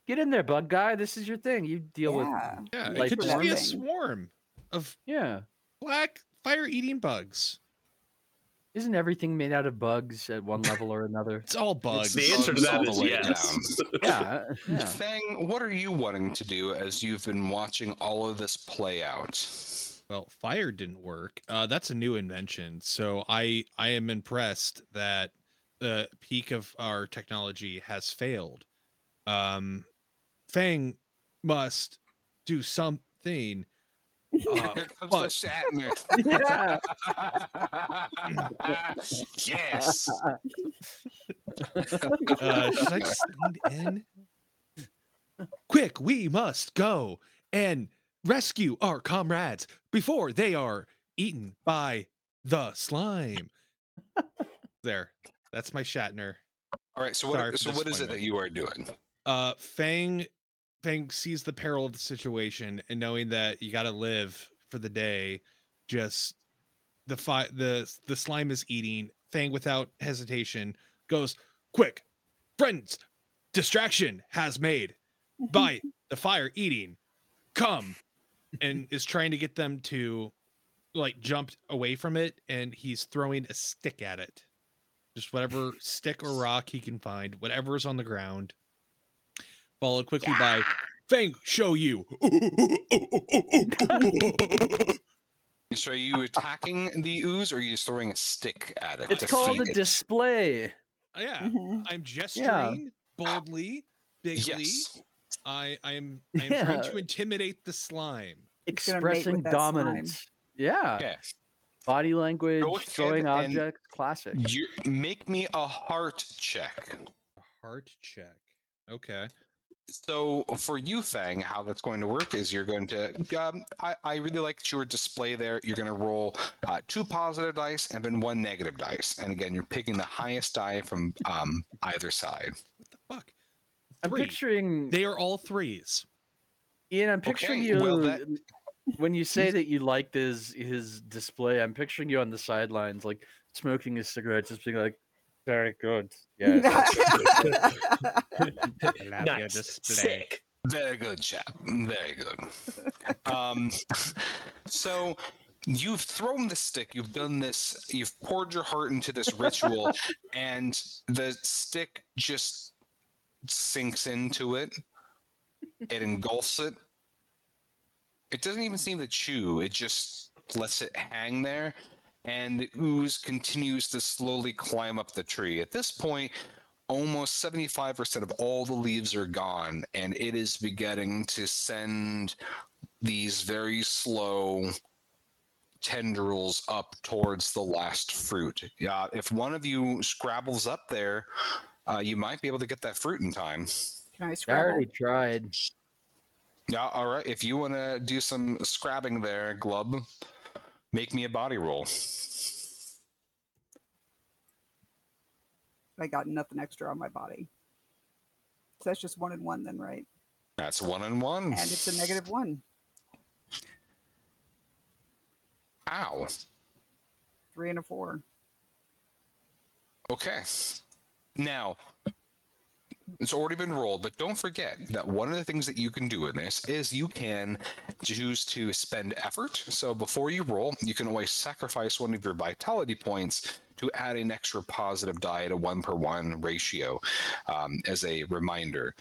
Get in there, bug guy. This is your thing. You deal with. Yeah. Yeah, it Like could just be a swarm of Yeah. black fire-eating bugs. Isn't everything made out of bugs at one level or another? [LAUGHS] It's all bugs. the answer to bugs that all is yes. [LAUGHS] Yeah, yeah. Fang, what are you wanting to do as you've been watching all of this play out? Well, fire didn't work. Uh, that's a new invention. So I I am impressed that the peak of our technology has failed. Um, Fang must do something. Uh, Here comes but- the Shatner. [LAUGHS] Yeah. [LAUGHS] yes. [LAUGHS] uh, should I just lean in? Quick, we must go and rescue our comrades before they are eaten by the slime. There, that's my Shatner. All right. So Sorry what? for So what is it that you are doing? Uh, Fang, Fang sees the peril of the situation, and knowing that you got to live for the day, just the fi- the the slime is eating. Fang, without hesitation, goes quick, friends. Distraction has made by [LAUGHS] the fire eating. Come, and is trying to get them to like jump away from it, and he's throwing a stick at it. Just whatever stick or rock he can find, whatever is on the ground followed quickly by Fang, show you. [LAUGHS] So are you attacking the ooze, or are you just throwing a stick at it? It's called a it? display. yeah, Mhm. I'm gesturing boldly, bigly. Yes. I I am I am trying to intimidate the slime. It's gonna mate Expressing with that slime. dominance. Yeah. Yeah. Body language, ahead throwing and- objects, classic. You make me a heart check. A heart check. Okay. So for you, Fang, how that's going to work is you're going to. Um, I, I really like your display there. You're going to roll uh, two positive dice and then one negative dice. And again, you're picking the highest die from um, either side. What the fuck? I'm Three. picturing They are all threes. Ian, I'm picturing Okay, you well, that- when you say that you liked his his display, I'm picturing you on the sidelines, like smoking a cigarette, just being like, very good. Yeah. [LAUGHS] Nice. Sick. Very good, chap. Very good. um, [LAUGHS] so you've thrown the stick. You've done this. You've poured your heart into this ritual, [LAUGHS] and the stick just sinks into it. It engulfs it. It doesn't even seem to chew. It just lets it hang there, and the ooze continues to slowly climb up the tree. At this point, almost 75% of all the leaves are gone and it is beginning to send these very slow tendrils up towards the last fruit yeah if one of you scrabbles up there uh, you might be able to get that fruit in time Can I I already tried. Yeah all right if you want to do some scrabbing there glub make me a body roll I got nothing extra on my body. So that's just one and one then, right? that's one and one And it's a negative one. ow Three and a four. Okay. Now, it's already been rolled, but don't forget that one of the things that you can do in this is you can choose to spend effort. So before you roll, you can always sacrifice one of your vitality points to add an extra positive die at a one per one ratio um, as a reminder.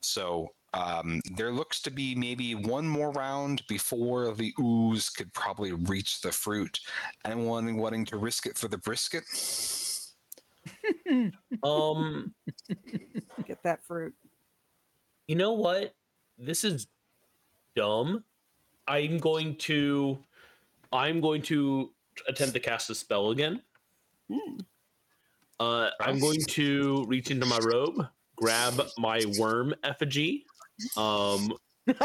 So um, there looks to be maybe one more round before the ooze could probably reach the fruit. Anyone wanting to risk it for the brisket? Um, Get that fruit. you know what? This is dumb. I'm going to I'm going to attempt to cast a spell again. Hmm. Uh, I'm going to reach into my robe, grab my worm effigy, um, [LAUGHS] and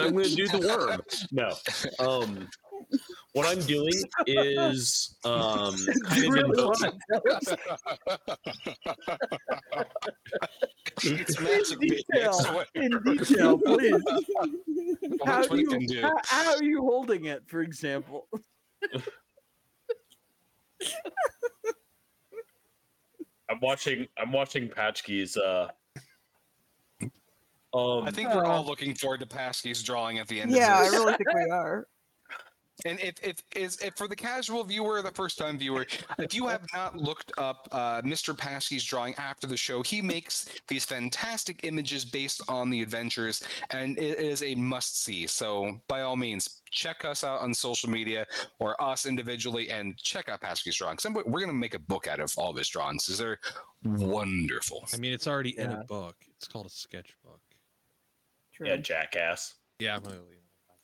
I'm going to do the worm. No, um, what I'm doing is um, [LAUGHS] kind of Really invoking- [LAUGHS] it's magic. baby. detail. In [LAUGHS] detail, please. How, do you, can do. how, how are you holding it, for example? I'm watching. I'm watching Paschke's. Uh, um, I think we're all looking forward to Paschke's drawing at the end Yeah, I of this. really think we are. And if if is if for the casual viewer, the first time viewer, if you have not looked up uh, Mr. Paschke's drawing after the show, he makes these fantastic images based on the adventures, and it is a must see. So by all means, check us out on social media or us individually, and check out Paschke's drawings. And we're we're gonna make a book out of all of his drawings. 'cause They're wonderful. I mean, it's already in a book. It's called a sketchbook. True. Yeah, jackass. Yeah, I'm gonna leave it.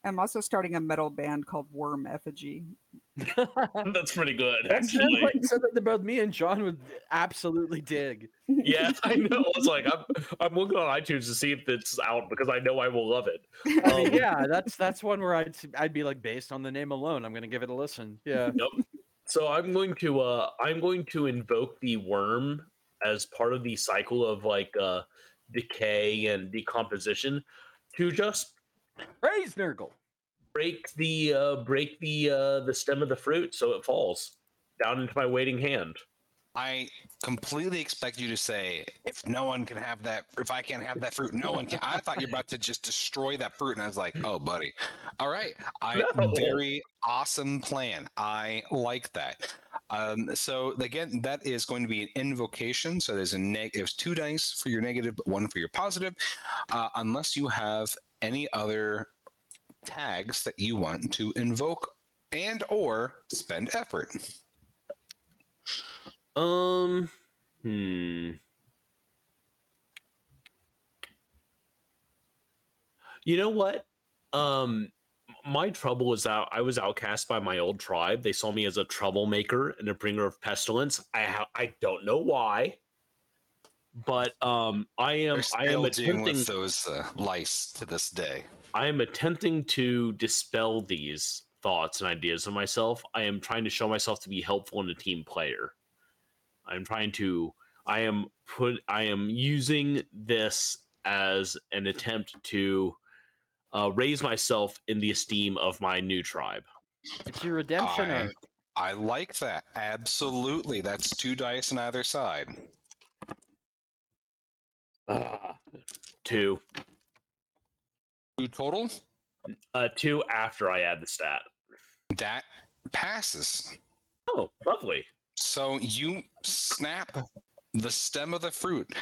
I'm also starting a metal band called Worm Effigy. [LAUGHS] That's pretty good, That sounds actually. like something that both me and John would absolutely dig. [LAUGHS] yeah, I know. I was like, I'm, [LAUGHS] I'm looking on iTunes to see if it's out because I know I will love it. I mean, Um, yeah, that's that's one where I'd s- I'd be like, based on the name alone, I'm gonna give it a listen. Yeah. So I'm going to uh I'm going to invoke the worm as part of the cycle of like uh decay and decomposition to just Praise Nurgle. break the uh break the uh the stem of the fruit so it falls down into my waiting hand. I completely expect you to say, if no one can have that, if I can't have that fruit, no one can. I thought you're about to just destroy that fruit. And I was like, oh, buddy. All right. I No. very awesome plan. I like that. Um, so again, that is going to be an invocation. So there's a neg there's two dice for your negative, one for your positive. Uh, unless you have any other tags that you want to invoke and or spend effort. Um hmm You know what? Um my trouble is that I was outcast by my old tribe. They saw me as a troublemaker and a bringer of pestilence. I ha- I don't know why, but um, I am I am attempting with those uh, lice to this day. I am attempting to dispel these thoughts and ideas of myself. I am trying to show myself to be helpful and a team player. I'm trying to I am put I am using this as an attempt to uh, raise myself in the esteem of my new tribe. It's your redemption I. I like that. Absolutely. That's two dice on either side. Two. Two total. Uh two after I add the stat. That passes. Oh, lovely. So you snap the stem of the fruit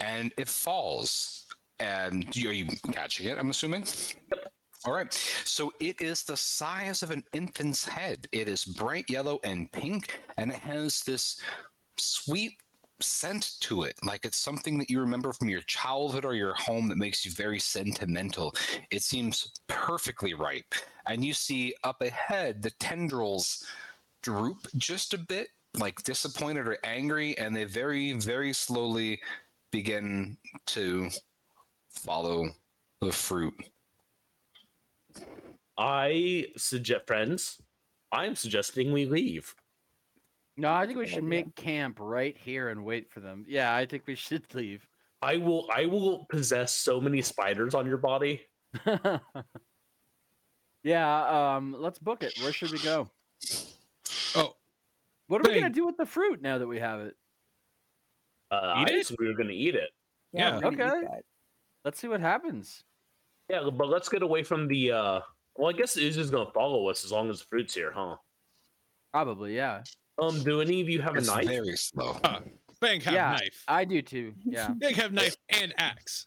and it falls. And you, are you catching it? I'm assuming. Yep. All right. So it is the size of an infant's head. It is bright yellow and pink, and it has this sweet scent to it. Like it's something that you remember from your childhood or your home that makes you very sentimental. It seems perfectly ripe. And you see up ahead the tendrils droop just a bit, like disappointed or angry, and they very, very slowly begin to follow the fruit. I suggest friends, I'm suggesting we leave. No, I think we should make camp right here and wait for them. Yeah, I think we should leave. I will I will possess so many spiders on your body. [LAUGHS] yeah, um, let's book it. Where should we go? Oh, What are we gonna do with the fruit now that we have it? Uh, Eat I it? we were going to eat it. Yeah, we're gonna eat okay. Let's see what happens. Yeah, but let's get away from the. uh Well, I guess Iz is going to follow us as long as the fruit's here, huh? Probably, yeah. Um, do any of you have It's a knife? very slow. uh, Fang have Yeah. knife. I do too. Yeah. [LAUGHS] Fang have knife and axe.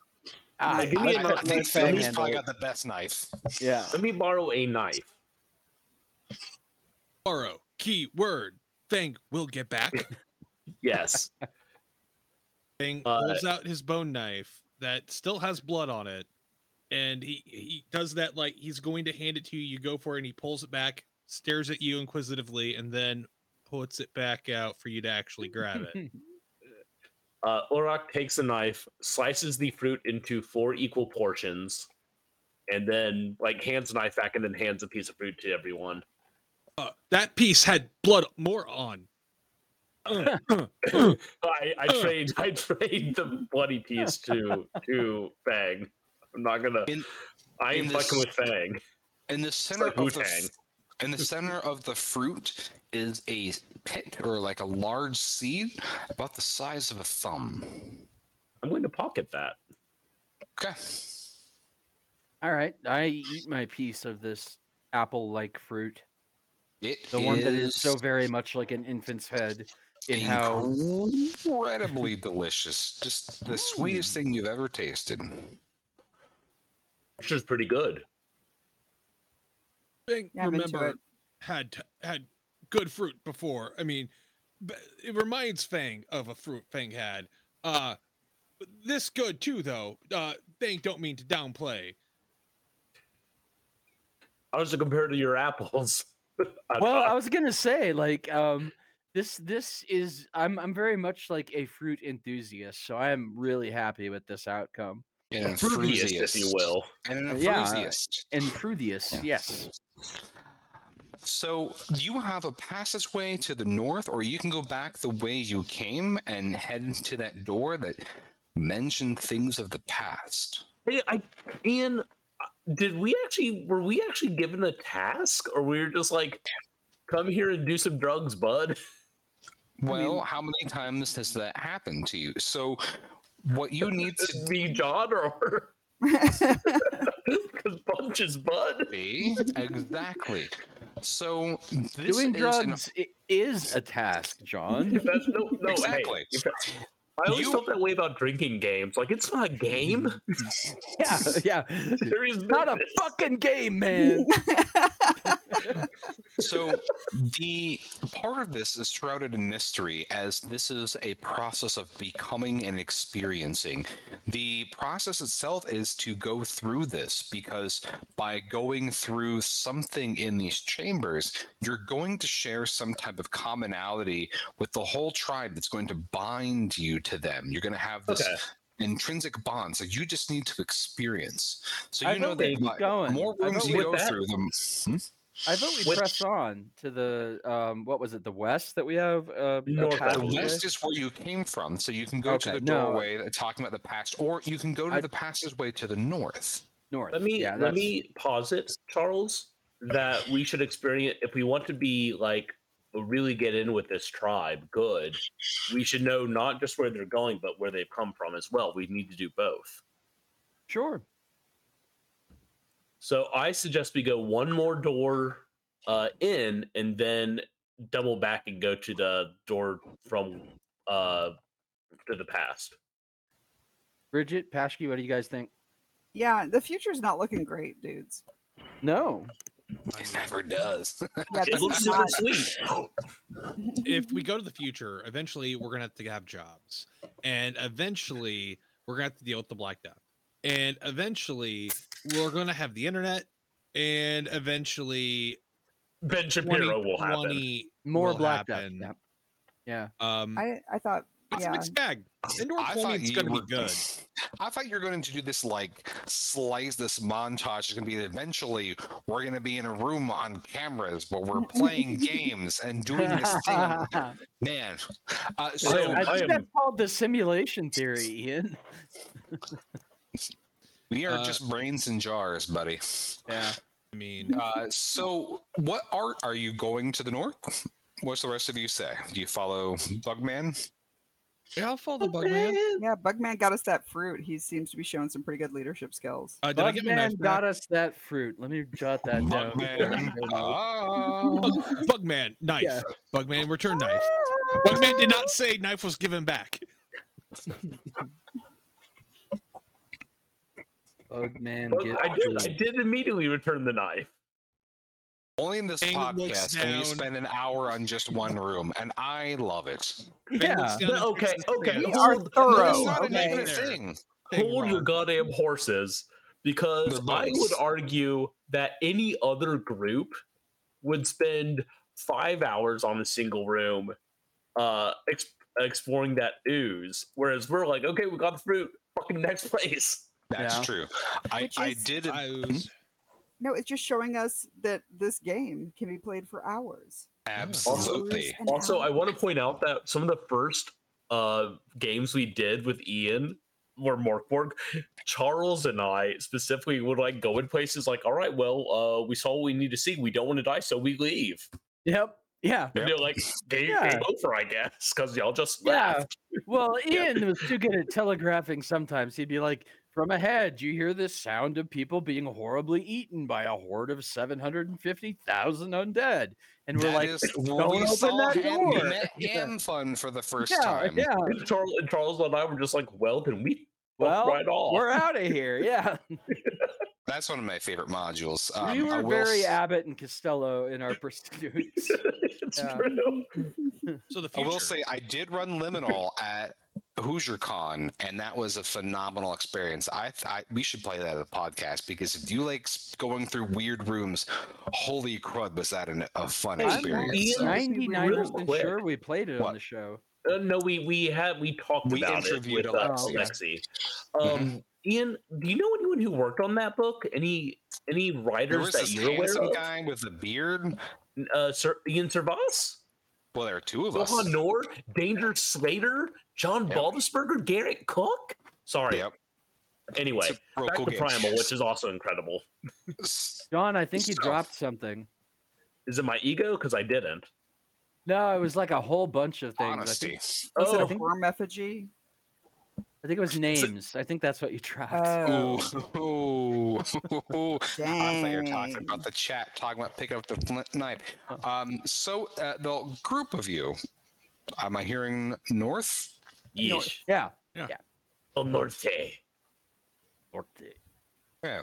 Ah, give me I- a I- knife. I think my fang Philly's probably got the best knife. Yeah. Let me borrow a knife. Borrow. Key word. Fang will get back. [LAUGHS] Yes. [LAUGHS] Fang Uh, pulls out his bone knife that still has blood on it. And he, he does that like he's going to hand it to you. You go for it and he pulls it back, stares at you inquisitively, and then puts it back out for you to actually grab it. [LAUGHS] uh, Orak takes a knife, slices the fruit into four equal portions, and then like hands the knife back and then hands a piece of fruit to everyone. Uh, that piece had blood more on. [LAUGHS] Uh. I, I trade I trade the bloody piece to to Fang. I'm not gonna. In- I am in fucking with Fang. In the center like of the Wu-Tang. f- in the center of the fruit is a pit or like a large seed about the size of a thumb. I'm going to pocket that. Okay. All right. I eat my piece of this apple-like fruit. It The one that is so very much like an infant's head in how incredibly delicious. Just the sweetest mm. thing you've ever tasted. Which is pretty good. Fang, Yeah, I'm remember, it. had had good fruit before. I mean, it reminds Fang of a fruit Fang had. Uh, this good too, though. Uh, Fang don't mean to downplay. How does it compare to your apples. [LAUGHS] Well, I- I was gonna say like um this this is I'm I'm very much like a fruit enthusiast, so I am really happy with this outcome. And an fruitiest, if you will. And an Yeah. enthusiast. Enthusiast, yes. So you have a passageway to the north, or you can go back the way you came and head to that door that mentioned things of the past. Hey, I Ian, uh, did we actually were we actually given a task, or we were just like, come here and do some drugs, bud? [LAUGHS] Well, mean- how many times has that happened to you? So, what you [LAUGHS] need to be John, or [LAUGHS] [LAUGHS] because Bunch is bud. [LAUGHS] exactly. So this Doing is drugs i- is a task, John. [LAUGHS] That's no, no, Exactly. if- I always You- felt that way about drinking games. Like it's not a game. yeah, yeah. There is Not a fucking game, man. So the part of this is shrouded in mystery as this is a process of becoming and experiencing the process itself is to go through this because by going through something in these chambers you're going to share some type of commonality with the whole tribe that's going to bind you to them you're going to have this Okay. intrinsic bond so you just need to experience so I you know vote we that going. more rooms you go that- through them Hmm? I vote we Which- press on to the um what was it, the west that we have uh North, The west is where you came from, so you can go to the doorway uh, talking about the past, or you can go to I- the passageway to the north. north. Let me yeah, let that's- me posit, Charles, that we should experience if we want to be like really get in with this tribe. Good, we should know not just where they're going, but where they've come from as well. We need to do both. Sure. So I suggest we go one more door uh, in, and then double back and go to the door from uh, to the past. Bridget, Paschke, what do you guys think? yeah, the future's not looking great, dudes. No. It never does. [LAUGHS] Yeah, It looks is super sweet. [LAUGHS] if we go to the future, eventually we're gonna have to have jobs, and eventually we're gonna have to deal with the Black Death, and eventually we're gonna have the internet, and eventually Ben Shapiro will happen. 2020 More will Black Death. happen. Yeah. Yeah. Um, I I thought it's yeah. a mixed bag. Indoor I plumbing thought is you gonna were be good. I thought you're going to do this like slice this montage. It's going to be eventually we're going to be in a room on cameras where we're [LAUGHS] playing games and doing this thing. [LAUGHS] Man, uh, so I I think am- that's called the simulation theory, Ian. [LAUGHS] we are Uh, just brains in jars, buddy. Yeah. I mean, Uh, so, what art are you going to the north? What's the rest of you say? Do you follow Bugman? yeah, I'll follow the bug man. Yeah, Bugman got us that fruit. He seems to be showing some pretty good leadership skills. Uh, did I get Bugman got us that fruit. Let me jot that down. Bugman. [LAUGHS] Ah. Bug- Bugman, knife. Yeah. Bugman, return knife. Bugman did not say knife was given back. [LAUGHS] Bugman, Well, get I did. I did immediately return the knife. Only in this Bang podcast can you spend an hour on just one room, and I love it. Bang Yeah. down okay, okay, hands. We are hold- thorough. That's not okay. even a There. thing. Bang Hold your goddamn horses, because I would argue that any other group would spend five hours on a single room, uh, ex- exploring that ooze. Whereas we're like, okay, we got the fruit. Fucking next [LAUGHS] place. That's Yeah. true. I, Which I did. I Hmm? was- No, it's just showing us that this game can be played for hours. Absolutely. Hours and Also, I want to point out that some of the first uh, games we did with Ian were Mörk Borg. Charles and I specifically would like go in places like, all right, well, uh, we saw what we need to see. We don't want to die, so we leave. Yep. Yeah. And they're like, game, Yeah. game over, I guess, because y'all just Yeah. left. Well, [LAUGHS] Ian was too good at telegraphing sometimes. He'd be like, From ahead, you hear the sound of people being horribly eaten by a horde of 750,000 undead. And we're That like, is- [LAUGHS] don't we open saw that [LAUGHS] Ham- we door. met Yeah. Fun for the first yeah, time. yeah. And Charles, and Charles and I were just like, well, then we fuck Well, right off. we're out of here. [LAUGHS] Yeah. That's one of my favorite modules. Um, we I were will very s- Abbott and Costello in our pursuits. it's Yeah. true. So the I will say I did run Liminal at Hoosier Con, and that was a phenomenal experience. I, I we should play that as a podcast because if you like going through weird rooms, holy crud, was that an, a fun Hey, experience? Ian, So Ninety nine percent sure we played it on the show. Uh, no, we we had we talked We about it interviewed with uh, Alexi. Alexi. Um, Ian, do you know anyone who worked on that book? Any any there writers was that you're aware handsome of? guy with a beard. Uh, Sir Ian Servas, Well, there are two of us. Johan Noor, Danger Slater, John Yep. Baltisberger, Garrett Cook. Sorry. Yep. Anyway, It's a real back cool to game. Primal, which is also incredible. S- John, I think you So- dropped something. Is it my ego? Because I didn't. No, it was like a whole bunch of things. I Honesty. think, Was it Oh, a think- worm effigy? I think it was names. I think that's what you dropped. Oh, [LAUGHS] Ooh, ooh, [LAUGHS] ooh. I thought you were talking about the chat, talking about picking up the flint knife. Um, so uh, the group of you, am I hearing north? yeesh. yeah. El Norte. Yeah.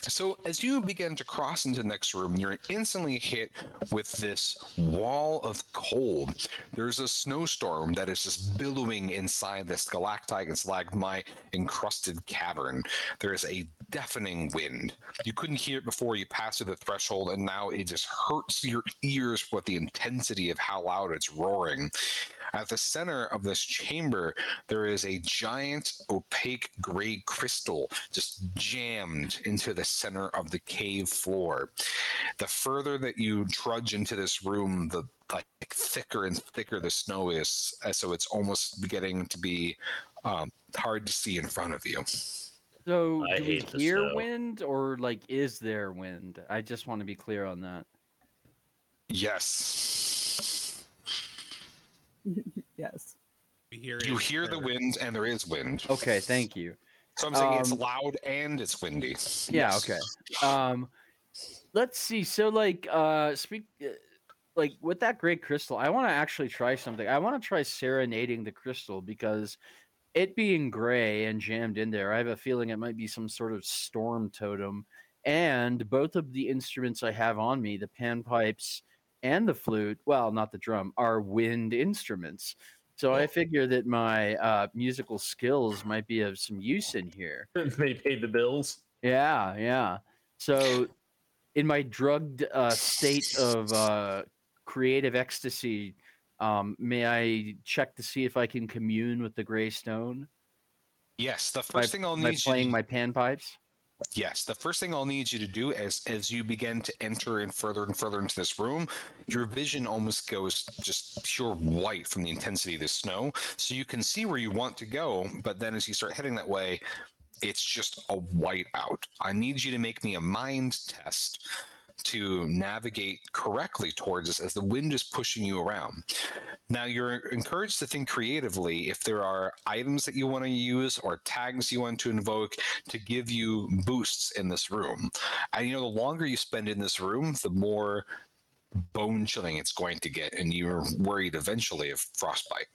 So as you begin to cross into the next room, you're instantly hit with this wall of cold. There's a snowstorm that is just billowing inside this stalactite and stalagmite encrusted cavern. There is a deafening wind. You couldn't hear it before you passed through the threshold, and now it just hurts your ears with the intensity of how loud it's roaring. At the center of this chamber, there is a giant opaque gray crystal just jammed into the center of the cave floor. The further that you trudge into this room, the like thicker and thicker the snow is, uh, so it's almost getting to be um, hard to see in front of you. So I do we hate the hear snow. wind or like is there wind? I just want to be clear on that. Yes, [LAUGHS] yes. We hear you it hear the or- wind, and there is wind. Okay, thank you. So I'm saying it's Um, loud and it's windy. Yeah, Yes. okay. Um let's see. So like uh speak uh, like with that great crystal, I want to actually try something. I want to try serenading the crystal because it being gray and jammed in there, I have a feeling it might be some sort of storm totem. And both of the instruments I have on me, the panpipes and the flute, well, not the drum, are wind instruments. So I figure that my uh, musical skills might be of some use in here. [LAUGHS] they paid the bills. Yeah, yeah. So, in my drugged uh, state of uh, creative ecstasy, um, may I check to see if I can commune with the gray stone Yes, the by, first thing I'll by need you to playing my panpipes? Yes, the first thing I'll need you to do as as you begin to enter in further and further into this room, your vision almost goes just pure white from the intensity of the snow. So you can see where you want to go, but then as you start heading that way, it's just a white out. I need you to make me a mind test to navigate correctly towards this as the wind is pushing you around. Now, you're encouraged to think creatively if there are items that you want to use or tags you want to invoke to give you boosts in this room. And you know, the longer you spend in this room, the more bone chilling it's going to get, and you're worried eventually of frostbite.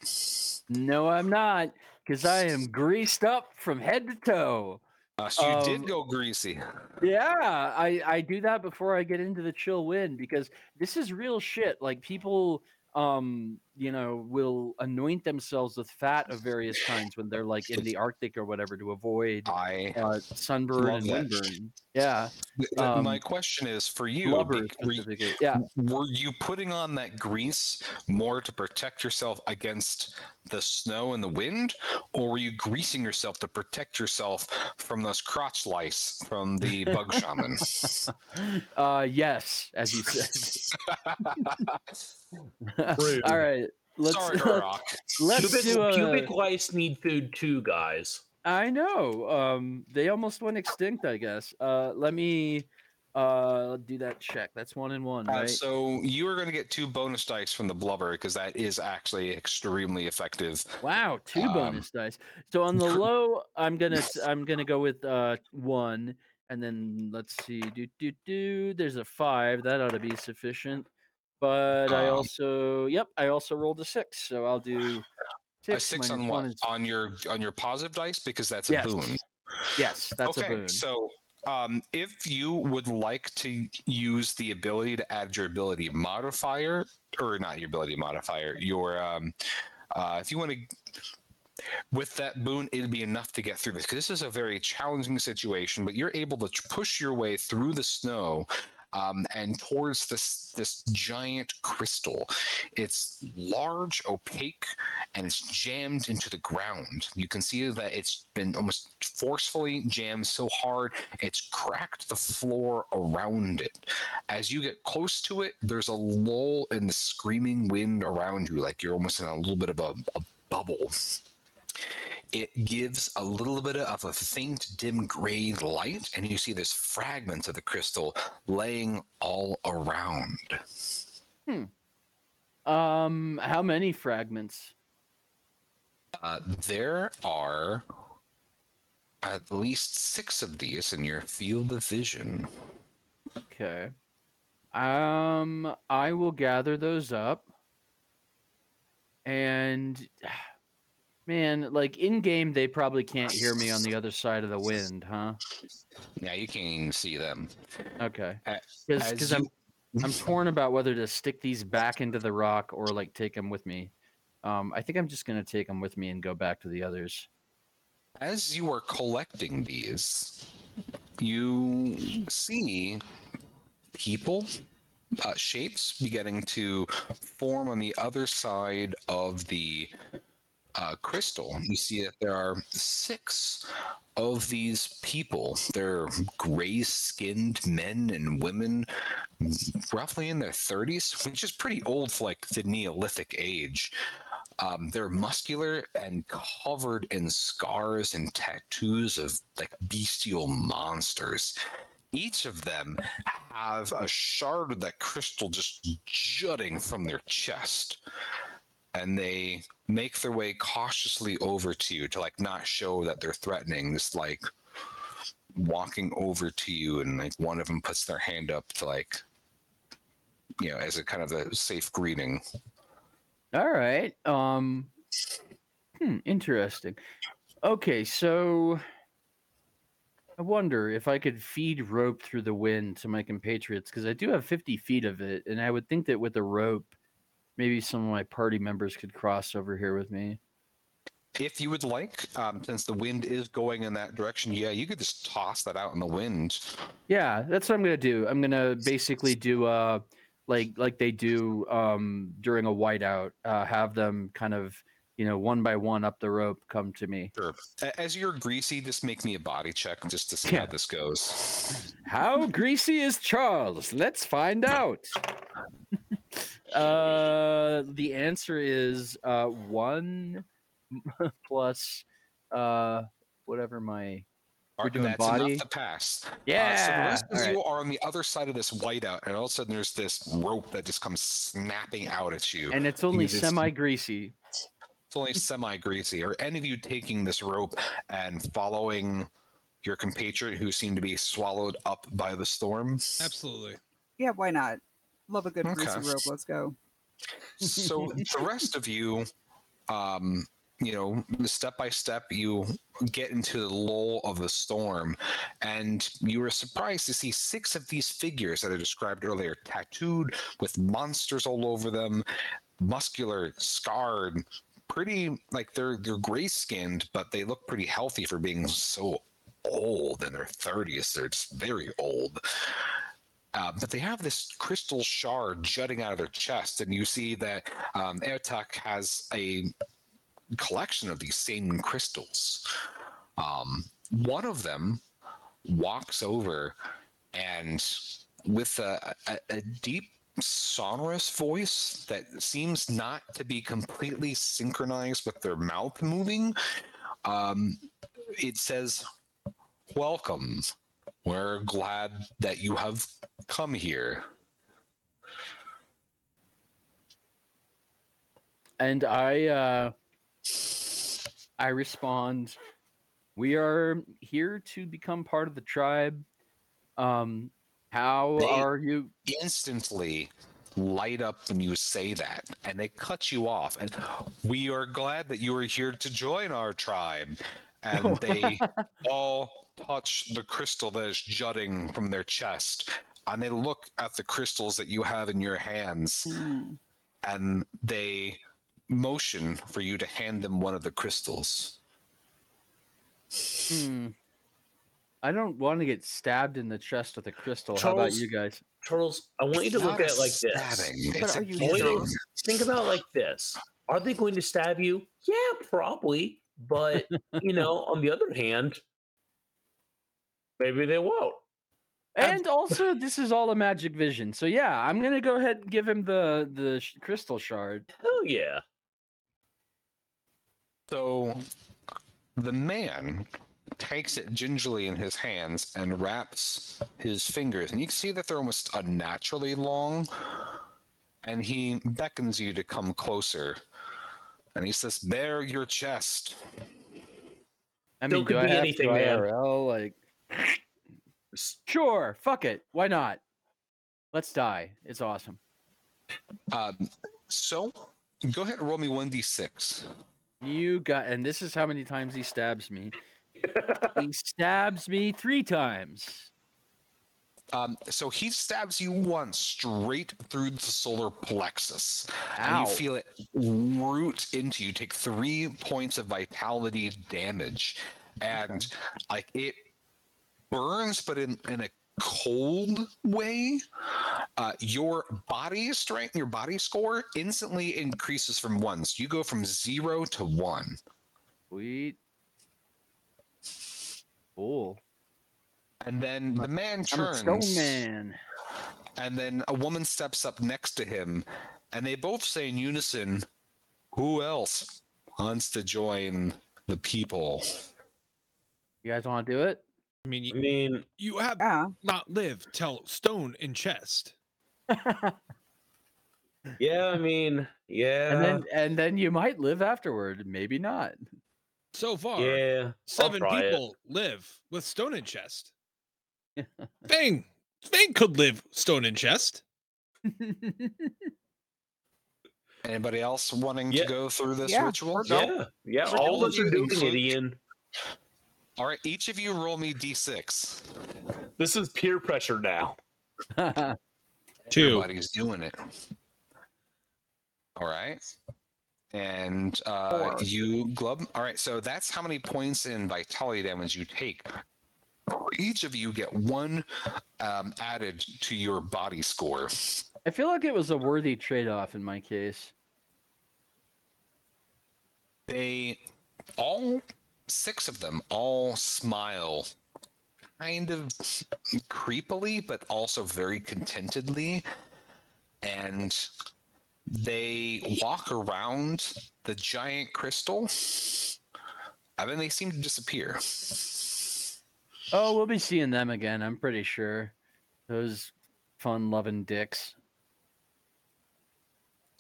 No, I'm not, because I am greased up from head to toe. Uh, so you Um, did go greasy. Yeah, I I do that before I get into the chill wind because this is real shit. Like people um you know will anoint themselves with fat of various [LAUGHS] kinds when they're like in the arctic or whatever to avoid I uh, sunburn and that. windburn yeah th- th- my um, question is for you. blubber were, yeah were you putting on that grease more to protect yourself against the snow and the wind, or were you greasing yourself to protect yourself from those crotch lice from the bug shaman? [LAUGHS] uh yes as you said [LAUGHS] all right let's Sorry, let's, Urok. let's Pubic, do a, pubic lice need food too, guys. I know. Um, they almost went extinct, I guess. Uh, let me Uh, do that check. That's one and one, Uh, right? so you are going to get two bonus dice from the blubber because that is actually extremely effective. Wow, two Um, bonus dice. So on the [LAUGHS] low, I'm gonna I'm gonna go with uh one, and then let's see, do do do. There's a five. That ought to be sufficient. But I Um, also, yep, I also rolled a six, so I'll do A six, six on one what? is On your on your positive dice because that's a yes, boon. yes, that's okay, a boon. so um, if you would like to use the ability to add your ability modifier, or not your ability modifier, your um, uh, if you want to. With that boon, it'd be enough to get through this because this is a very challenging situation. But you're able to push your way through the snow um, and towards this this giant crystal. It's large, opaque, and it's jammed into the ground. You can see that it's been almost forcefully jammed so hard it's cracked the floor around it. As you get close to it, there's a lull in the screaming wind around you, like you're almost in a little bit of a, a bubble. It gives a little bit of a faint, dim gray light, and you see there's fragments of the crystal laying all around. Hmm. Um, how many fragments? Uh, there are at least six of these in your field of vision. Okay. Um, I will gather those up. And man, like in game, they probably can't hear me on the other side of the wind, huh? Yeah, you can't even see them. Okay. Because I'm [LAUGHS] I'm torn about whether to stick these back into the rock or like take them with me. Um, I think I'm just gonna take them with me and go back to the others. As you are collecting these, you see people, uh, shapes beginning to form on the other side of the uh, crystal. You see that there are six of these people. They're gray skinned men and women, roughly in their 30s, which is pretty old for like the Neolithic age. Um, they're muscular and covered in scars and tattoos of like bestial monsters. Each of them have a shard of that crystal just jutting from their chest. And they make their way cautiously over to you to like not show that they're threatening. Just like walking over to you, and like one of them puts their hand up to like, you know, as a kind of a safe greeting. All right. Um hmm, interesting. Okay, so I wonder if I could feed rope through the wind to my compatriots because I do have 50 feet of it, and I would think that with the rope, maybe some of my party members could cross over here with me. If you would like, um, since the wind is going in that direction, yeah, you could just toss that out in the wind. Yeah, that's what I'm gonna do. I'm gonna basically do uh like like they do um during a whiteout, uh have them kind of you know one by one up the rope come to me. Sure. As you're greasy, just make me a body check just to see Yeah. how this goes. How greasy is Charles? Let's find out. [LAUGHS] uh, the answer is uh, one [LAUGHS] plus uh, whatever my. We're doing That's body? enough to pass. Uh, so the rest of all you right. are on the other side of this whiteout, and all of a sudden there's this rope that just comes snapping out at you. And it's only just- semi greasy. It's only semi greasy. Are any of you taking this rope and following your compatriot who seem to be swallowed up by the storm? Absolutely. Yeah, why not? Love a good greasy Okay. rope. Let's go. so [LAUGHS] the rest of you um you know step by step you get into the lull of the storm and you were surprised to see six of these figures that i described earlier tattooed with monsters all over them muscular scarred pretty like they're they're gray skinned but they look pretty healthy for being so old in their 30s they're just very old uh, but they have this crystal shard jutting out of their chest, and you see that um, has a collection of these same crystals. Um, one of them walks over and, with a, a, a deep, sonorous voice that seems not to be completely synchronized with their mouth moving, um, it says, Welcome We're glad that you have come here. And I uh I respond, we are here to become part of the tribe. Um how They- are you Instantly light up when you say that, and they cut you off. And we are glad that you are here to join our tribe. And [LAUGHS] they all touch the crystal that is jutting from their chest. And they look at the crystals that you have in your hands. Hmm. and they motion for you to hand them one of the crystals. hmm, I don't want to get stabbed in the chest with a crystal. How about you guys? Charles, I want you to look at it like this. stabbing, But it's are you Only Think about it like this. Are they going to stab you? Yeah, probably. But, [LAUGHS] you know, on the other hand, maybe they won't. And also, this is all a magic vision. So yeah, I'm gonna go ahead and give him the the sh- crystal shard. Hell yeah. So the man takes it gingerly in his hands and wraps his fingers, and you can see that they're almost unnaturally long. And he beckons you to come closer. And he says, Bare your chest. I Still mean, could I be have anything, to man. IRL? Like, sure, fuck it, why not? Let's die. It's awesome. Um, so go ahead and roll me 1d6. You got, and this is how many times he stabs me. [LAUGHS] he stabs me three times. Um, so he stabs you once straight through the solar plexus. and Ow. you feel it root into you. Take three points of vitality damage, and like it burns, but in in a cold way. Uh, your body strength, your body score instantly increases from one. So you go from zero to one. Sweet. Cool. And then the man turns. I'm a turns, stone man. and then a woman steps up next to him, and they both say in unison, "Who else wants to join the people?" You guys want to do it? I mean, I you, mean, you have Yeah. not live till stone in chest. [LAUGHS] yeah, I mean, yeah. and then and then you might live afterward. Maybe not. So far, yeah. Seven try it. people live with stone in chest. [LAUGHS] Fang, Fang could live stone in chest. [LAUGHS] Anybody else wanting Yeah. to go through this Yeah, ritual? we're. Yeah, yeah. All all of us of are you doing it, Ian. All right, each of you roll me d6. This is peer pressure now. [LAUGHS] Two. Everybody's doing it. All right. And uh, you, Glub. All right, so that's how many points in vitality damage you take. Each of you get one um, added to your body score. I feel like it was a worthy trade-off in my case. They all, six of them, all smile kind of creepily, but also very contentedly. And they walk around the giant crystal, and then they seem to disappear. Oh, we'll be seeing them again. I'm pretty sure. Those fun-loving dicks.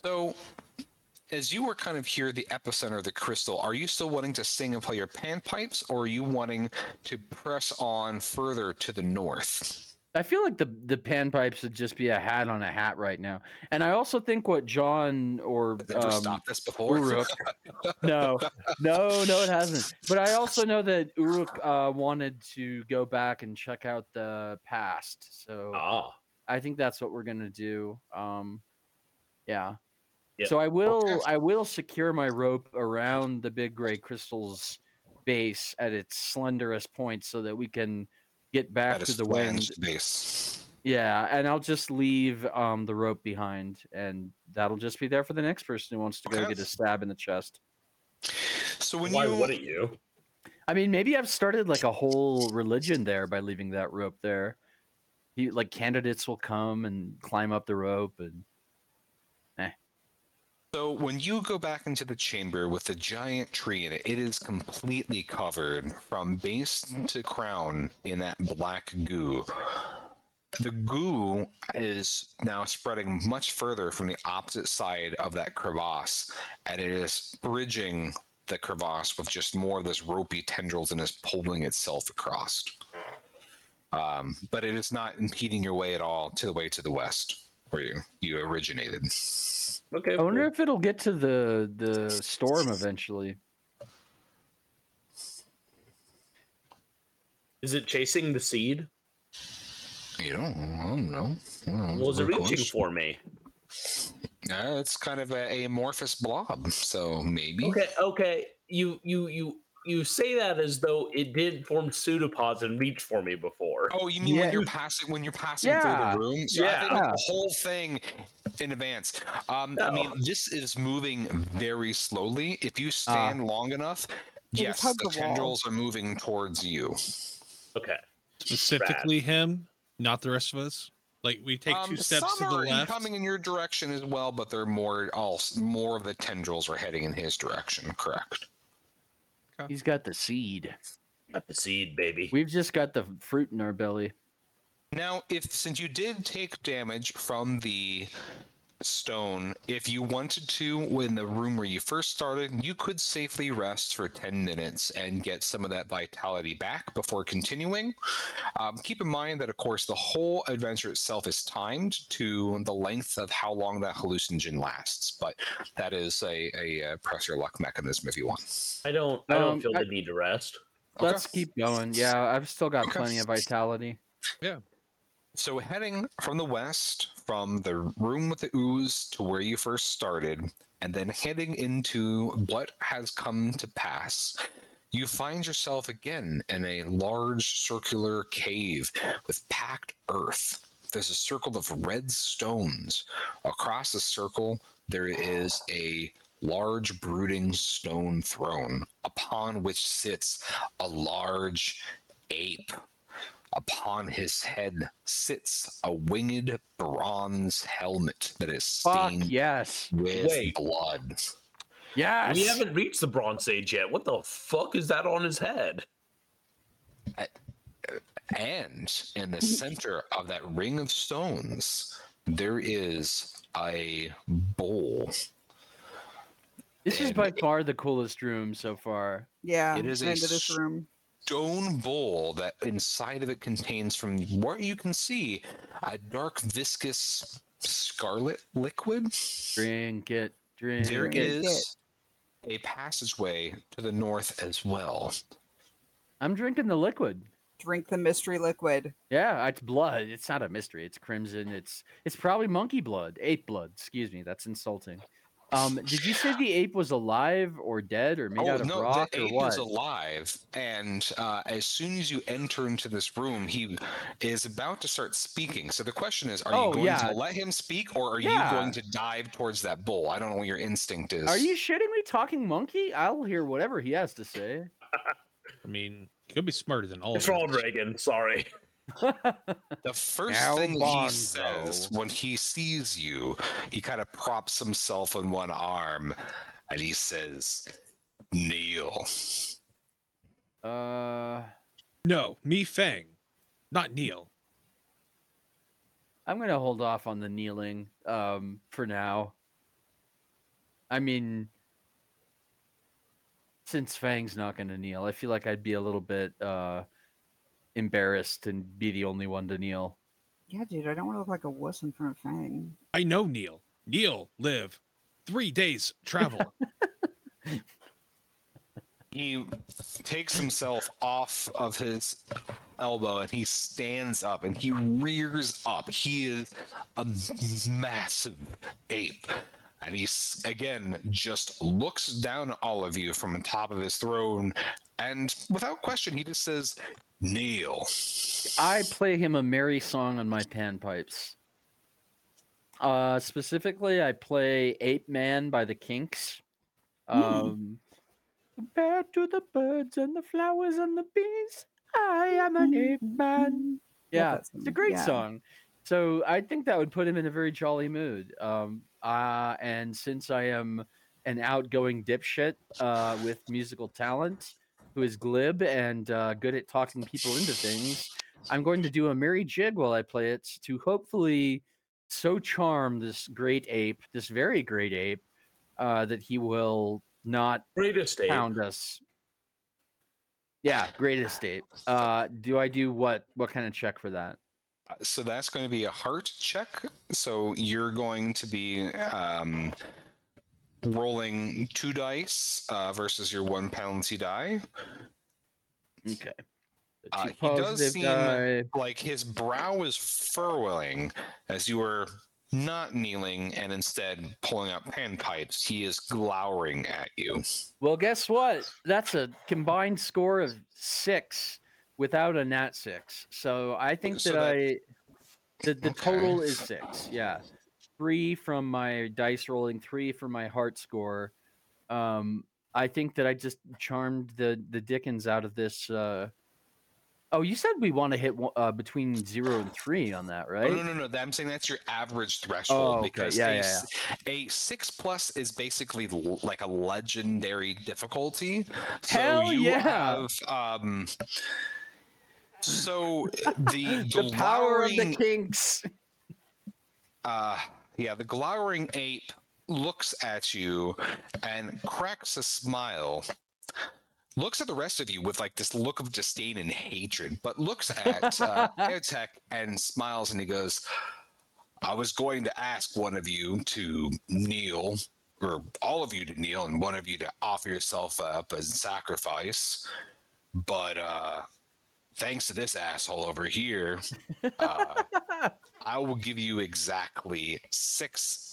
So, as you were kind of here, the epicenter of the crystal, are you still wanting to sing and play your panpipes, or are you wanting to press on further to the north? I feel like the the panpipes would just be a hat on a hat right now. And I also think what John or Has it ever um, stopped this before? Uruk. [LAUGHS] no, no, no, it hasn't. But I also know that Uruk uh, wanted to go back and check out the past. So Ah, I think that's what we're gonna do. Um, yeah. Yeah. So I will I will secure my rope around the big gray crystal's base at its slenderest point so that we can get back That to the wind. flanged base. Yeah, and I'll just leave um, the rope behind, and that'll just be there for the next person who wants to go Okay. get a stab in the chest. So when why you wouldn't you? I mean, maybe I've started like a whole religion there by leaving that rope there. He, like candidates will come and climb up the rope, and So when you go back into the chamber with the giant tree in it, it is completely covered from base to crown in that black goo. The goo is now spreading much further from the opposite side of that crevasse, and it is bridging the crevasse with just more of this ropey tendrils and is pulling itself across. Um, but it is not impeding your way at all to the way to the west where you, you originated. Okay. I wonder cool. if it'll get to the the storm eventually. is it chasing the seed? You don't, I don't know. I don't know. Was it reaching question. for me? Uh, it's kind of a, a amorphous blob, so maybe. Okay, okay. You you you you say that as though it did form pseudopods and reach for me before. Oh, you mean Yeah. when you're passing when you're passing Yeah. through the room? So I Yeah. think like the whole thing in advance. Um, I mean, this is moving very slowly. If you stand long enough, yes, hug the the wall. tendrils are moving towards you. Okay. Specifically him, not the rest of us. Like we take Um, two steps some to the are left. coming in your direction as well, but they're more all more of the tendrils are heading in his direction. Correct. He's got the seed. Got the seed, baby. We've just got the fruit in our belly. Now, if since you did take damage from the stone, if you wanted to, in the room where you first started, you could safely rest for 10 minutes and get some of that vitality back before continuing. Um, keep in mind that, of course, the whole adventure itself is timed to the length of how long that hallucinogen lasts, but that is a, a, uh press your luck mechanism if you want. I don't I don't Um, feel I- the need to rest. Let's keep going. Yeah, I've still got Okay. plenty of vitality. So heading from the west, from the room with the ooze to where you first started, and then heading into what has come to pass, you find yourself again in a large circular cave with packed earth. There's a circle of red stones. Across the circle, there is a large brooding stone throne upon which sits a large ape Upon his head sits a winged bronze helmet that is Fuck stained yes. with Wait. blood. Yes. We haven't reached the Bronze Age yet. What the fuck is that on his head? And in the center of that ring of stones, there is a bowl. This is by far the coolest room so far. Yeah, It is a into this room. Stone bowl that inside of it contains, from what you can see, a dark, viscous scarlet liquid. Drink it. Drink There it. Drink it. is a passageway to the north as well. I'm drinking the liquid. Drink the mystery liquid. Yeah, it's blood. It's not a mystery. It's crimson. It's it's probably monkey blood, ape blood. Excuse me. That's insulting. Um, did you say the ape was alive or dead or made out of rock the or ape what? is alive, and uh, as soon as you enter into this room, he is about to start speaking. So the question is: Are Oh, you going yeah. to let him speak, or are Yeah. you going to dive towards that bull? I don't know what your instinct is. Are you shitting me? Talking monkey? I'll hear whatever he has to say. [LAUGHS] I mean, he could be smarter than all It's of us. Ronald Reagan. Sorry. [LAUGHS] The first Al thing he Bonzo. says when he sees you, he kind of props himself on one arm, and he says, "Kneel." Uh, No, me Fang, not Neil. I'm gonna hold off on the kneeling um, for now. I mean, since Fang's not gonna kneel, I feel like I'd be a little bit uh, embarrassed and be the only one to kneel. Yeah, dude, I don't want to look like a wuss in front of Fang. I know Neil. Neil live three days travel. [LAUGHS] he takes himself off of his elbow and he stands up and he rears up. He is a massive ape. And he, again just looks down at all of you from the top of his throne. And without question, he just says, Kneel. I play him a merry song on my panpipes. Uh, specifically, I play Ape Man by the Kinks. Um, compared to the birds and the flowers and the bees, I am an ape man. Yeah, it's a great yeah. song. So I think that would put him in a very jolly mood. Um, Uh, and since I am an outgoing dipshit uh, with musical talent, who is glib and uh, good at talking people into things, I'm going to do a merry jig while I play it to hopefully so charm this great ape, this very great ape, uh, that he will not Greatest ape. pound us. Yeah, greatest ape. Uh, do I do what? What kind of check for that? So that's going to be a heart check. So you're going to be um, rolling two dice uh, versus your one penalty die. Okay. Uh, he does seem- die. Like his brow is furrowing as you are not kneeling and instead pulling out panpipes. He is glowering at you. Well, guess what? That's a combined score of six without a nat six. So I think So that, that- I the the Okay. total is six. Yeah, three from my dice rolling, three from my heart score. Um, I think that I just charmed the the Dickens out of this. Uh... Oh, you said we want to hit uh, between zero and three on that, right? Oh, no, no, no. that- I'm saying that's your average threshold Oh, okay. because Yeah, a, yeah, s- a six plus is basically like a legendary difficulty. So Hell you yeah. have um. So [LAUGHS] the the power of the kinks. uh yeah the glowering ape looks at you and cracks a smile looks at the rest of you with like this look of disdain and hatred but looks at uh, [LAUGHS] Airtech and smiles and he goes i was going to ask one of you to kneel or all of you to kneel and one of you to offer yourself up as sacrifice but uh thanks to this asshole over here uh, [LAUGHS] I will give you exactly six.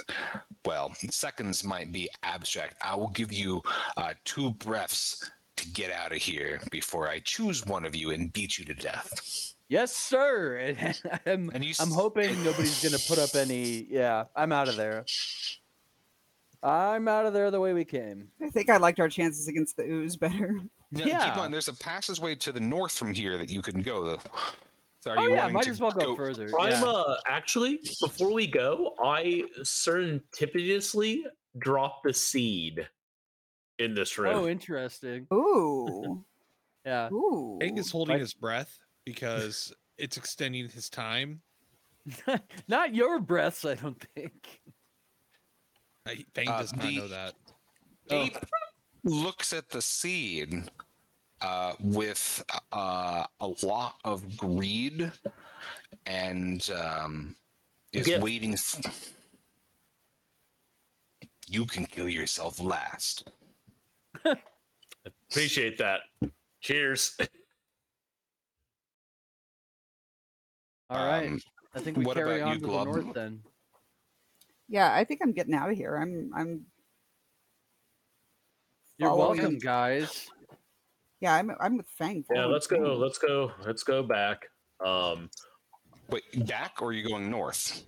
Well, seconds might be abstract. I will give you uh, two breaths to get out of here before I choose one of you and beat you to death. Yes, sir. And [LAUGHS] I'm, And you I'm s- hoping nobody's gonna put up any. Yeah, I'm out of there. I'm out of there the way we came. I think I liked our chances against the ooze better. [LAUGHS] Now, Yeah. Keep on. There's a passageway to the north from here that you can go. So are oh you yeah, wanting might as well go, further. I'm yeah. uh actually before we go, I surreptitiously dropped the seed in this room. oh, interesting. Ooh. [LAUGHS] Yeah. Ooh. Fang is holding Like- his breath because it's extending his time. [LAUGHS] Not your breaths, I don't think. Fang Uh, does not the- know that. Oh. Ape looks at the seed uh, with uh, a lot of greed and um, is Gift. waiting. f- You can kill yourself last. [LAUGHS] Appreciate that. Cheers. All right. Um, I think we what carry about on you, to Glub? the north then. Yeah, I think I'm getting out of here. I'm I'm You're following- welcome, guys. Yeah, I'm I'm with Fang. Yeah, let's go. Let's go. Let's go back. Um, wait, back or are you going north?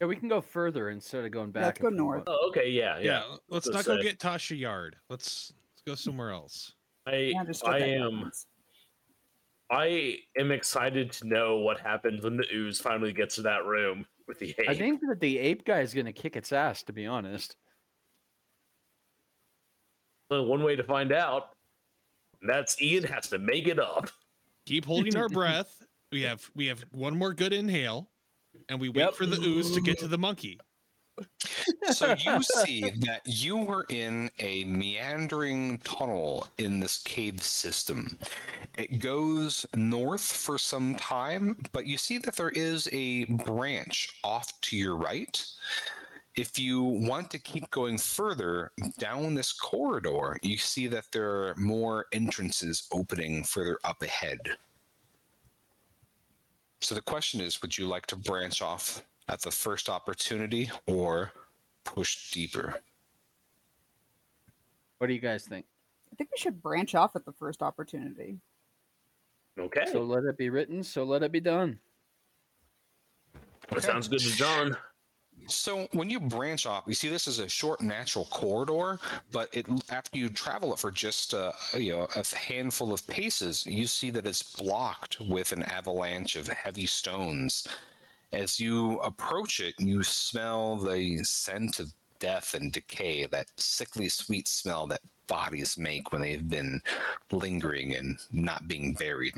Yeah, we can go further instead of going back. let's go if north. want. oh, okay, yeah, Yeah, yeah. let's Let's not go say- get Tasha Yard. Let's let's go somewhere else. I Yeah, just start I that am. I am excited to know what happens when the ooze finally gets to that room with the ape. I think that the ape guy is gonna kick its ass. To be honest. Well, one way to find out. and That's Ian has to make it up. Keep holding our [LAUGHS] breath. We have we have one more good inhale, and we wait Yep. for the ooze to get to the monkey. So you see that you were in a meandering tunnel in this cave system. It goes north for some time, but you see that there is a branch off to your right. If you want to keep going further down this corridor, you see that there are more entrances opening further up ahead. So the question is would you like to branch off at the first opportunity or push deeper? What do you guys think? I think we should branch off at the first opportunity. Okay, So let it be written. So let it be done. that sounds good to John. So when you branch off, you see this is a short natural corridor, but it after you travel it for just uh, you know a handful of paces, you see that it's blocked with an avalanche of heavy stones, As you approach it, you smell the scent of death and decay, that sickly sweet smell that bodies make when they've been lingering and not being buried.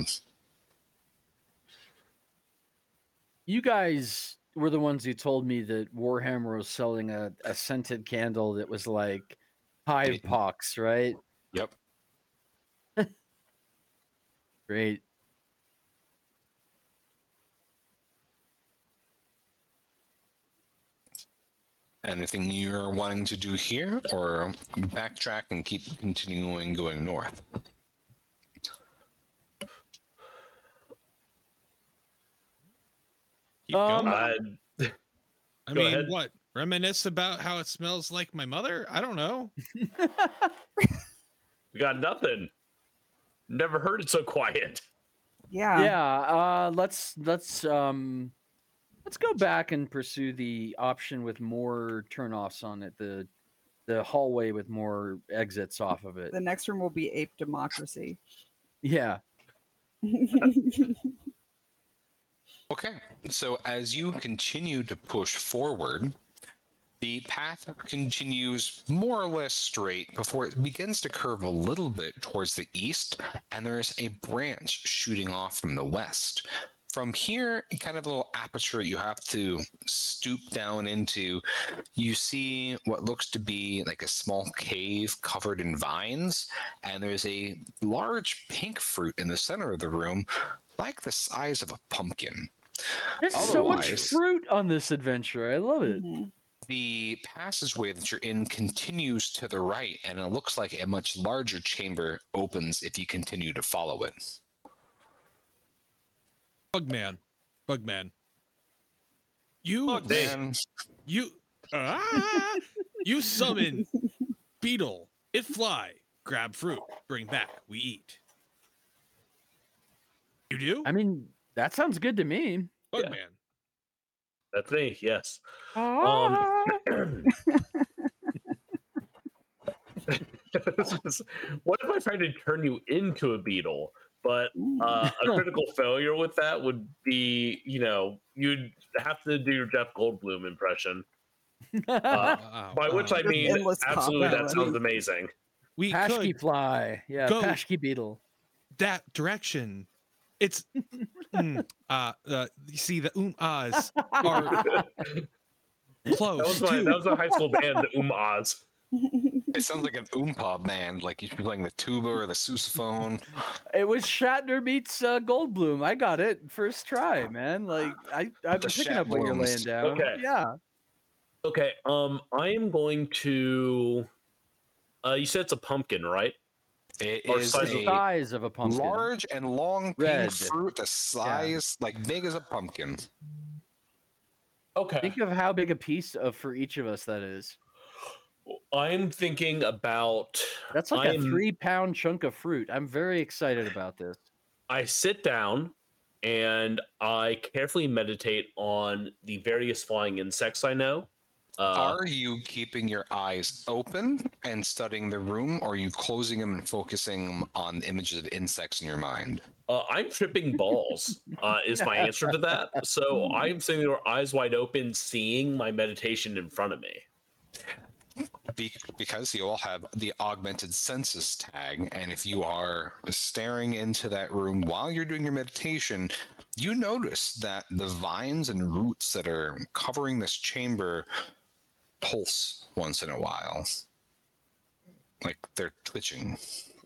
You guys were the ones who told me that Warhammer was selling a, a scented candle that was like hive pox, right? Yep. [LAUGHS] Great. Anything you're wanting to do here, or backtrack and keep continuing going north? Keep Um, going. Uh, I mean, ahead. what? Reminisce about how it smells like my mother? I don't know. [LAUGHS] we got nothing. Never heard it so quiet. Yeah. yeah uh let's let's um let's go back and pursue the option with more turnoffs on it the the hallway with more exits off of it The next room will be ape democracy. yeah [LAUGHS] Okay, so as you continue to push forward, the path continues more or less straight before it begins to curve a little bit towards the east, and there's a branch shooting off from the west. From here, kind of a little aperture you have to stoop down into, you see what looks to be like a small cave covered in vines, and there's a large pink fruit in the center of the room, like the size of a pumpkin. there's so much fruit on this adventure i love it Mhm. The passageway that you're in continues to the right, and it looks like a much larger chamber opens if you continue to follow it. Bugman. Bugman. You Bugman. you ah, you summon [LAUGHS] beetle. It fly. Grab fruit. Bring back. We eat. You do? i mean that sounds good to me Bugman. That's me. Yes. Ah. [CLEARS THROAT] [LAUGHS] what if I tried to turn you into a beetle? But uh, a [LAUGHS] critical failure with that would be, you know, you'd have to do your Jeff Goldblum impression. Uh, [LAUGHS] Wow, by which. I mean, absolutely, that cop-out. sounds amazing. we Paschke could fly yeah go- Paschke beetle that direction. It's mm, uh, uh you see the um ahs are [LAUGHS] That close was my too. that was a high school band, the Um Oz. It sounds like an oompa band, like you should be playing the tuba or the sousaphone. it was shatner meets uh, goldblum i got it first try man like i i've The been picking up what you're laying down Okay. yeah Okay, um, I am going to. Uh, you said it's a pumpkin, right? It Or is size the a size of a pumpkin large and long pink Red. fruit, the size like big as a pumpkin. Okay. Think of how big a piece of for each of us that is. I'm thinking about. That's like a I'm- three pound chunk of fruit. I'm very excited about this. I sit down and I carefully meditate on the various flying insects I know. Uh, Are you keeping your eyes open and studying the room, or are you closing them and focusing on images of insects in your mind? uh, I'm tripping balls, uh, is my answer to that. So I'm sitting there, eyes wide open, seeing my meditation in front of me. Be- because you all have the augmented senses tag, and if you are staring into that room while you're doing your meditation, you notice that the vines and roots that are covering this chamber pulse once in a while. Like they're twitching.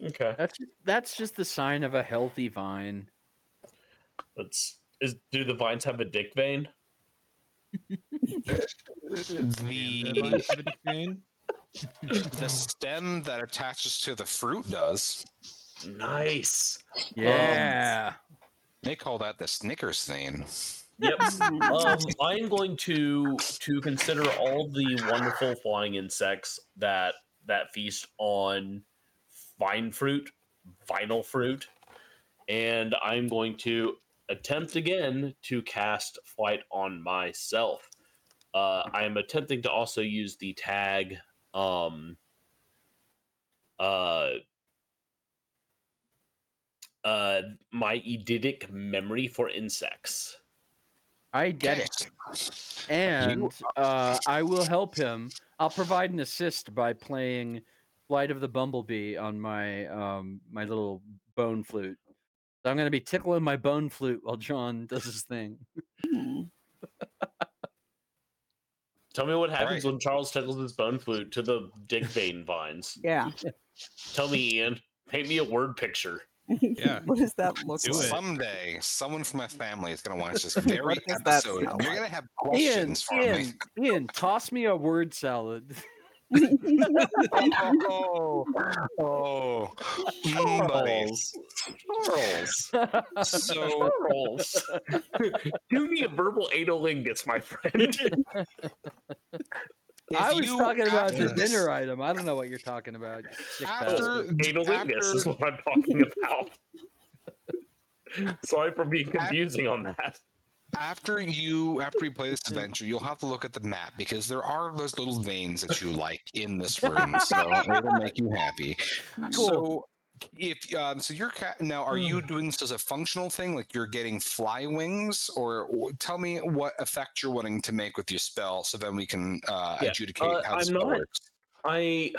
Okay. That's that's just the sign of a healthy vine. That's is do the vines have a dick vein? The the [LAUGHS] stem that attaches to the fruit does. Nice. Yeah. Um, they call that the Snickers vein. Yep. [LAUGHS] um, I'm going to to consider all the wonderful flying insects that that feast on vine fruit, vinyl fruit, and I'm going to attempt again to cast flight on myself. Uh, I am attempting to also use the tag um, uh, uh, my eidetic memory for insects. I get it. And uh, I will help him. I'll provide an assist by playing Flight of the Bumblebee on my um, my little bone flute. So I'm going to be tickling my bone flute while John [LAUGHS] does his thing. [LAUGHS] Tell me what happens right. when Charles tickles his bone flute to the dick vein vines. Yeah. Tell me, Ian. Paint me a word picture. Yeah. [LAUGHS] what does that look Do like? it. Someday, someone from my family is going to watch this [LAUGHS] very What does that episode. smell You're going to have Ian, questions for me. Ian, Ian, toss me a word salad. oh, oh, mm, buddy. Charles. Charles. So, Charles. [LAUGHS] Do me a verbal analingus, my friend. I was you- talking about the this- dinner item. I don't know what you're talking about. you sick After- bastard. analingus is what I'm talking about. [LAUGHS] Sorry for being confusing on that. after you after you play this adventure, you'll have to look at the map because there are those little veins that you like in this room, so it'll make you happy. So if um, so, you're ca- now are you doing this as a functional thing, like you're getting fly wings, or w- tell me what effect you're wanting to make with your spell, so then we can uh, Yeah, adjudicate uh, how the I'm spell not- works. I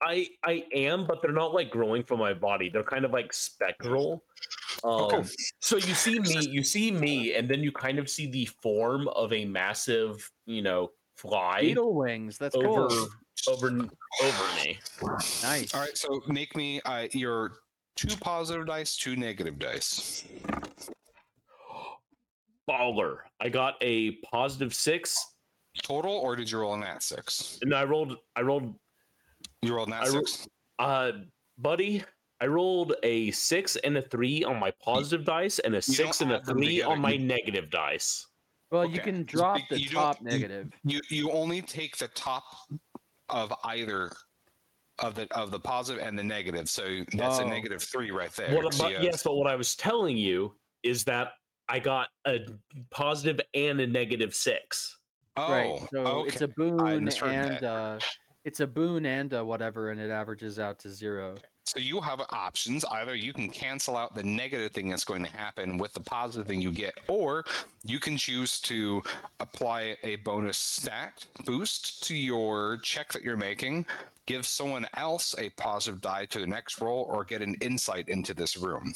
I I am, but they're not like growing from my body. They're kind of like spectral. Um, Okay. So you see me, you see me, and then you kind of see the form of a massive, you know, fly Beetle wings. That's over cool. Over over me. Nice. All right, so make me uh, your two positive dice, two negative dice. Baller! I got a positive six, Total, or did you roll a nat six? and I rolled. I rolled. You rolled nat I ro- six. Uh, buddy, I rolled a six and a three on my positive dice, and a six and a three on my you- negative dice. Well, you can drop the you don't- top negative. You you only take the top of either of the of the positive and the negative. So that's a Oh. negative three right there. What, So but, yes, but what I was telling you is that I got a positive and a negative six. Oh, right. So okay. it's a boon and uh, it's a boon and a whatever, and it averages out to zero. So you have options. Either you can cancel out the negative thing that's going to happen with the positive thing you get, or you can choose to apply a bonus stat boost to your check that you're making, give someone else a positive die to the next roll, or get an insight into this room.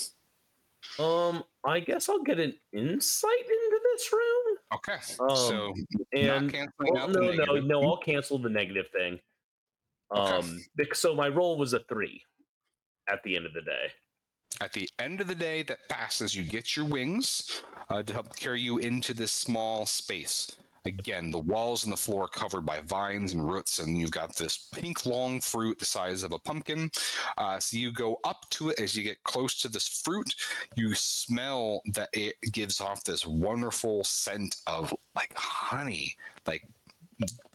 Um, I guess I'll get an insight into this room. Okay. Um, so And well, out the no, no, no, I'll cancel the negative thing. Okay. Um, bec- so my roll was a three at the end of the day. At the end of the day that passes, you get your wings uh, to help carry you into this small space. Again, the walls and the floor are covered by vines and roots, and you've got this pink long fruit the size of a pumpkin. Uh, so you go up to it as you get close to this fruit. You smell that it gives off this wonderful scent of like honey, like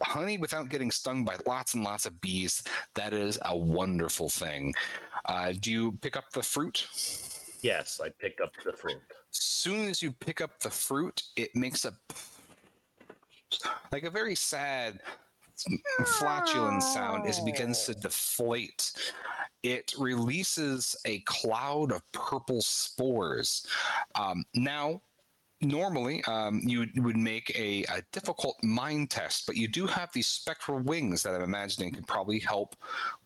honey without getting stung by lots and lots of bees. That is a wonderful thing. Uh, do you pick up the fruit? Yes, I picked up the fruit. As soon as you pick up the fruit, it makes a like a very sad flatulent sound as it begins to deflate. It releases a cloud of purple spores. Um, now, normally um, you would- would make a, a difficult mind test, but you do have these spectral wings that I'm imagining could probably help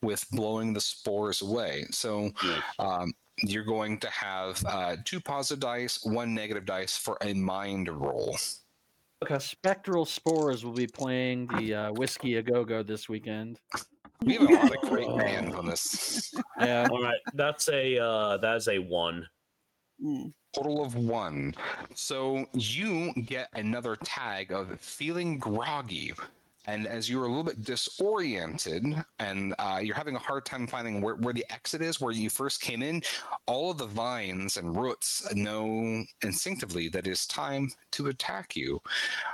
with blowing the spores away. So um, you're going to have uh, two positive dice, one negative dice for a mind roll. Okay. Spectral Spores will be playing the uh, Whiskey A Go Go this weekend. We have a lot of great bands on this. [LAUGHS] Yeah. All right, that's a uh, that is a one. Mm. Total of one. So you get another tag of feeling groggy. And as you're a little bit disoriented and uh, you're having a hard time finding where, where the exit is, where you first came in, all of the vines and roots know instinctively that it's time to attack you.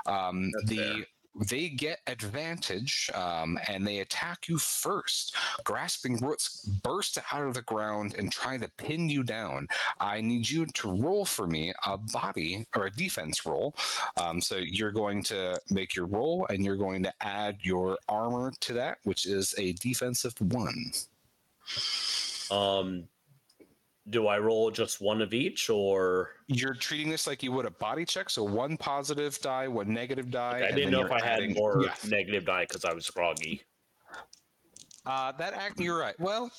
Um, the fair. They get advantage um, and they attack you first. Grasping roots burst out of the ground and try to pin you down. I need you to roll for me a body or a defense roll. Um, so you're going to make your roll and you're going to add your armor to that, which is a defensive one. Um, do I roll just one of each or You're treating this like you would a body check, so one positive die, one negative die. I didn't know if you're I had adding- more Yeah. negative die because I was groggy. Uh, that act, you're right. Well,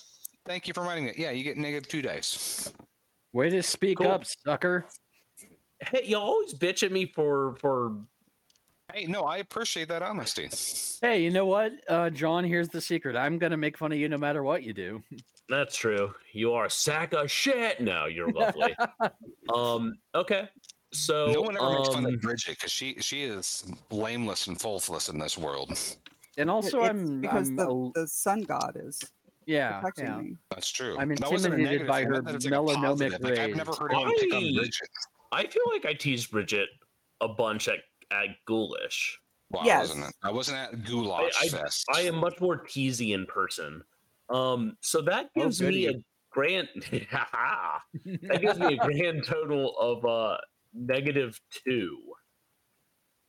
thank you for reminding me. Yeah, you get negative two dice. Way to speak Cool. up, sucker. Hey, you always bitch at me for for Hey, no, I appreciate that honesty. Hey, you know what, uh, John? Here's the secret. I'm gonna make fun of you no matter what you do. [LAUGHS] That's true. You are a sack of shit. No, you're lovely. [LAUGHS] um. Okay. So no one ever makes fun um, of Bridget because she she is blameless and faultless in this world. And also, It's I'm because I'm the, a- the sun god is yeah, protecting yeah. me. That's true. I'm That wasn't a intimidated by her that- that is like a melanomic positive. Like, I've never heard anyone pick on Bridget. I feel like I teased Bridget a bunch at at Ghoulish. Well, Yes. I wasn't. I wasn't at Goulash I- Fest. I am much more teasy in person. Um. So that Oh, gives me a goody. grand. [LAUGHS] that gives me a grand total of uh negative two.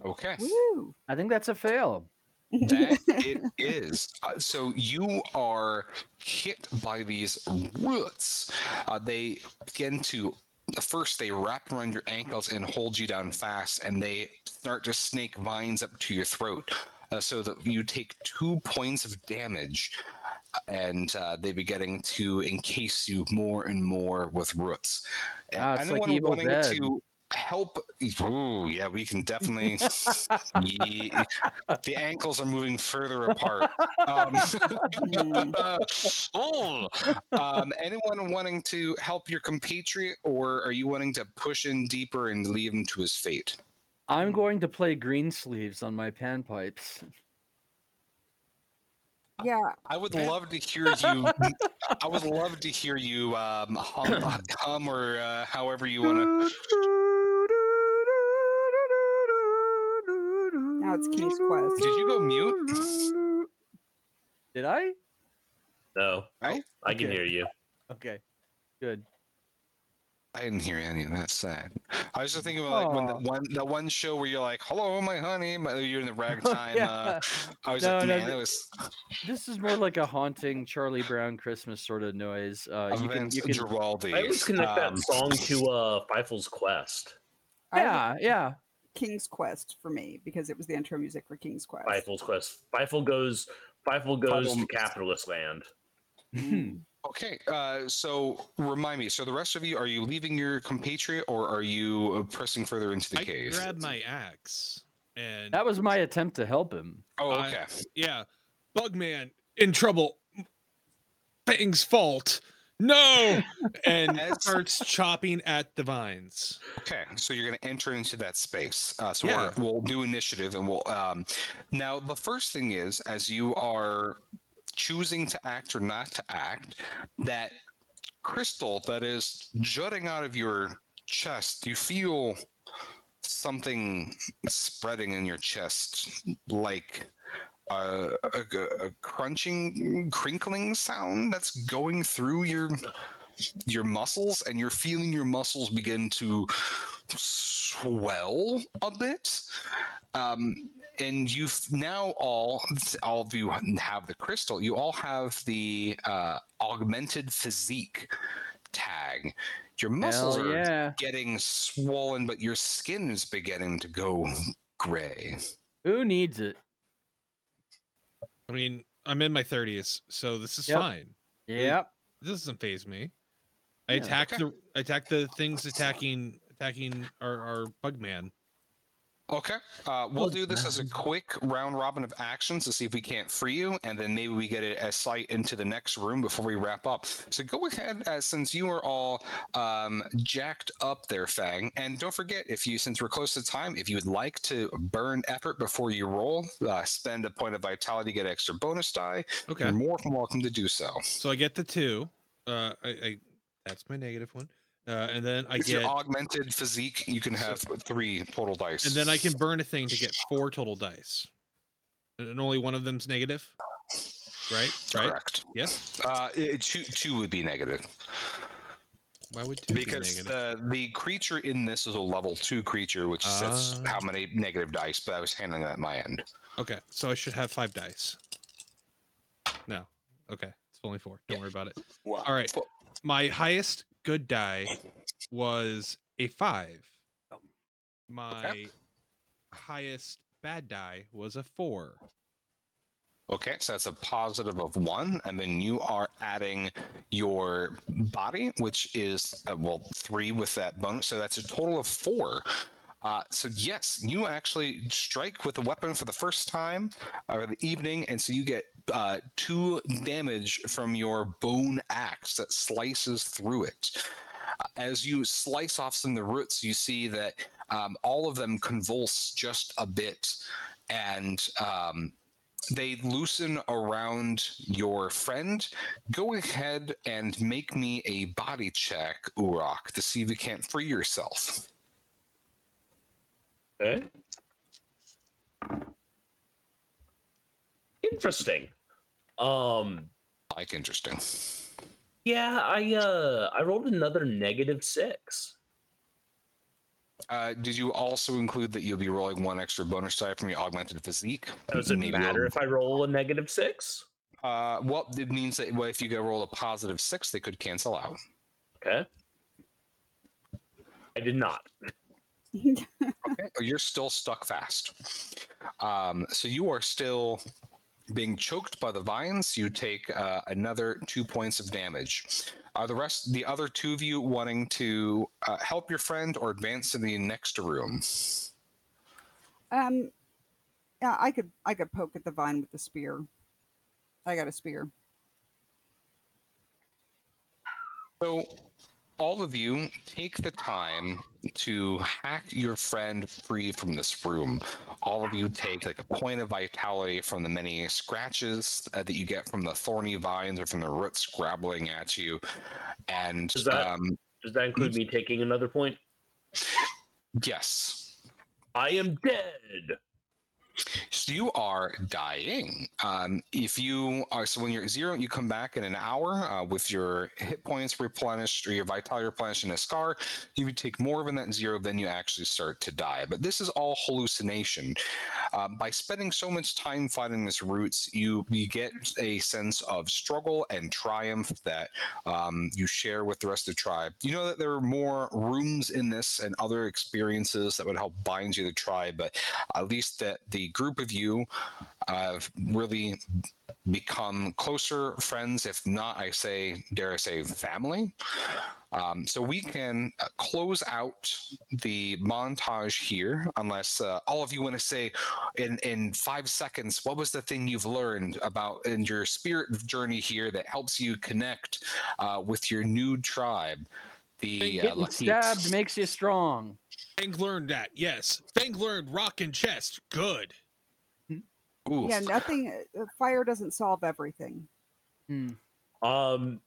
Okay. Woo! I think that's a fail. That [LAUGHS] it is. Uh, so you are hit by these roots. Uh, they begin to. First, they wrap around your ankles and hold you down fast, and they start to snake vines up to your throat, uh, so that you take two points of damage, and uh, they be getting to encase you more and more with roots. And Ah, it's like Evil wanting Dead. to help? Ooh, yeah, we can definitely. yeah, [LAUGHS] the ankles are moving further apart. Um, [LAUGHS] oh, um, anyone wanting to help your compatriot, or are you wanting to push in deeper and leave him to his fate? I'm going to play green sleeves on my panpipes. yeah, I would love to hear you. I would love to hear you um, hum, hum or uh, however you want to. [LAUGHS] now it's King's Quest. Did you go mute? Did I? No, I, I can Okay. hear you. Okay, good. I didn't hear any of that. Sad. I was just thinking about like when the one the one show where you're like, "Hello, my honey," but you're in the [LAUGHS] ragtime. Yeah. uh, I was No, like, man, th- it was This is more like a haunting Charlie Brown Christmas sort of noise. Uh, you can, Vince you can, Guaraldi. I always connect Um, that song to uh Fievel's Quest. Yeah, yeah. King's Quest for me because it was the intro music for King's Quest. Fievel's Quest. Fievel goes. Fievel goes to capitalist land. Mm. Okay, uh, so remind me. So the rest of you, are you leaving your compatriot, or are you uh, pressing further into the case? I cave? grabbed my axe and That was my attempt to help him. oh, I- okay. yeah, Bugman in trouble. Fang's fault. No, [LAUGHS] and As- starts chopping at the vines. Okay, so you're going to enter into that space. Uh, so Yeah. we're, we'll do initiative, and we'll. Um, now, the first thing is, as you are choosing to act or not to act, that crystal that is jutting out of your chest, you feel something spreading in your chest, like a, a, a crunching, crinkling sound that's going through your your muscles, and you're feeling your muscles begin to swell a bit. Um, and you've now all all of you have the crystal. You all have the uh, augmented physique tag. Your muscles Hell are yeah. getting swollen, but your skin is beginning to go gray. Who needs it? I mean, I'm in my 30s, so this is Yep. fine. Yep. This doesn't phase me. I Yeah. attack Okay. the I attack the things attacking attacking our, our Bugman. Okay, uh, we'll Oh, do this as a quick round robin of actions to see if we can't free you, and then maybe we get a, a sight into the next room before we wrap up. So go ahead, uh, since you are all um, jacked up there, Fang, and don't forget if you, since we're close to time, if you would like to burn effort before you roll, uh, spend a point of vitality, get extra bonus die. Okay. You're more than welcome to do so. So I get the two. Uh, I, I that's my negative one. Uh, and then I With get your augmented physique, you can have three total dice. and then I can burn a thing to get four total dice. And only one of them's negative. Right? Right? Correct. Yes. Uh, it- two, two would be negative. Why would two be because negative? the the creature in this is a level two creature, which says Ah. how many negative dice. But I was handling that at my end. Okay, so I should have five dice. No. Okay, it's only four. Don't Yeah. worry about it. Wow. All right. My highest good die was a five. My highest bad die was a four. Okay, so that's a positive of one, and then you are adding your body, which is uh, well three with that bonus, so that's a total of four. Uh, so yes, you actually strike with a weapon for the first time of the evening, and so you get uh, two damage from your bone axe that slices through it. Uh, As you slice off some of the roots, you see that um, all of them convulse just a bit, and um, they loosen around your friend. Go ahead and make me a body check, Urok, to see if you can't free yourself. Okay. Interesting. Um Like interesting. yeah, I uh I rolled another negative six. Uh, did you also include that you'll be rolling one extra bonus die from your augmented physique? Does it Maybe matter if I roll a negative six? Uh, well, it means that well, if you go roll a positive six, they could cancel out. Okay. I did not. Okay, you're still stuck fast. Um, so you are still being choked by the vines. You take uh, another two points of damage. Are the rest, the other two of you, wanting to uh, help your friend or advance to the next room? um, yeah, I could I could poke at the vine with the spear. I got a spear. So, all of you take the time to hack your friend free from this room. All of you take like a point of vitality from the many scratches uh, that you get from the thorny vines or from the roots grabbling at you, and Is that- um, Does that include me taking another point? yes, I am dead. So you are dying. Um, if you are so when you're at zero, you come back in an hour uh, with your hit points replenished or your vitality replenished and a scar. You would take more than that zero, then you actually start to die. But this is all hallucination. Um, by spending so much time fighting this roots, you you get a sense of struggle and triumph that um, you share with the rest of the tribe. You know that there are more rooms in this and other experiences that would help bind you to the tribe, but at least that the group of you have really become closer friends, if not, I say, dare I say, family. Um, so we can uh, close out the montage here, unless uh, all of you want to say in in five seconds, what was the thing you've learned about in your spirit journey here that helps you connect uh, with your new tribe? The uh, Getting Lakites? stabbed makes you strong. Fang learned that. Yes. Fang learned rock and chest. Good. Oof. Yeah, nothing. uh, Fire doesn't solve everything. Hmm. Um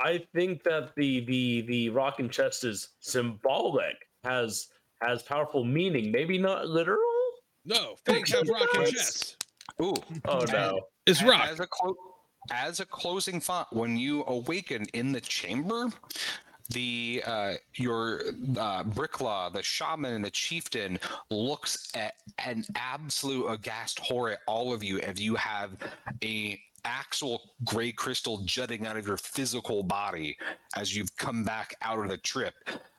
I think that the the the rock and chest is symbolic, has has powerful meaning, maybe not literal. No, Fang have rock and chest. Ooh. Oh no. It's rock. As a, clo- as a closing thought, when you awaken in the chamber, the uh, your uh, Bricklaw, the shaman, and the chieftain looks at an absolute aghast horror at all of you as you have a actual gray crystal jutting out of your physical body as you've come back out of the trip.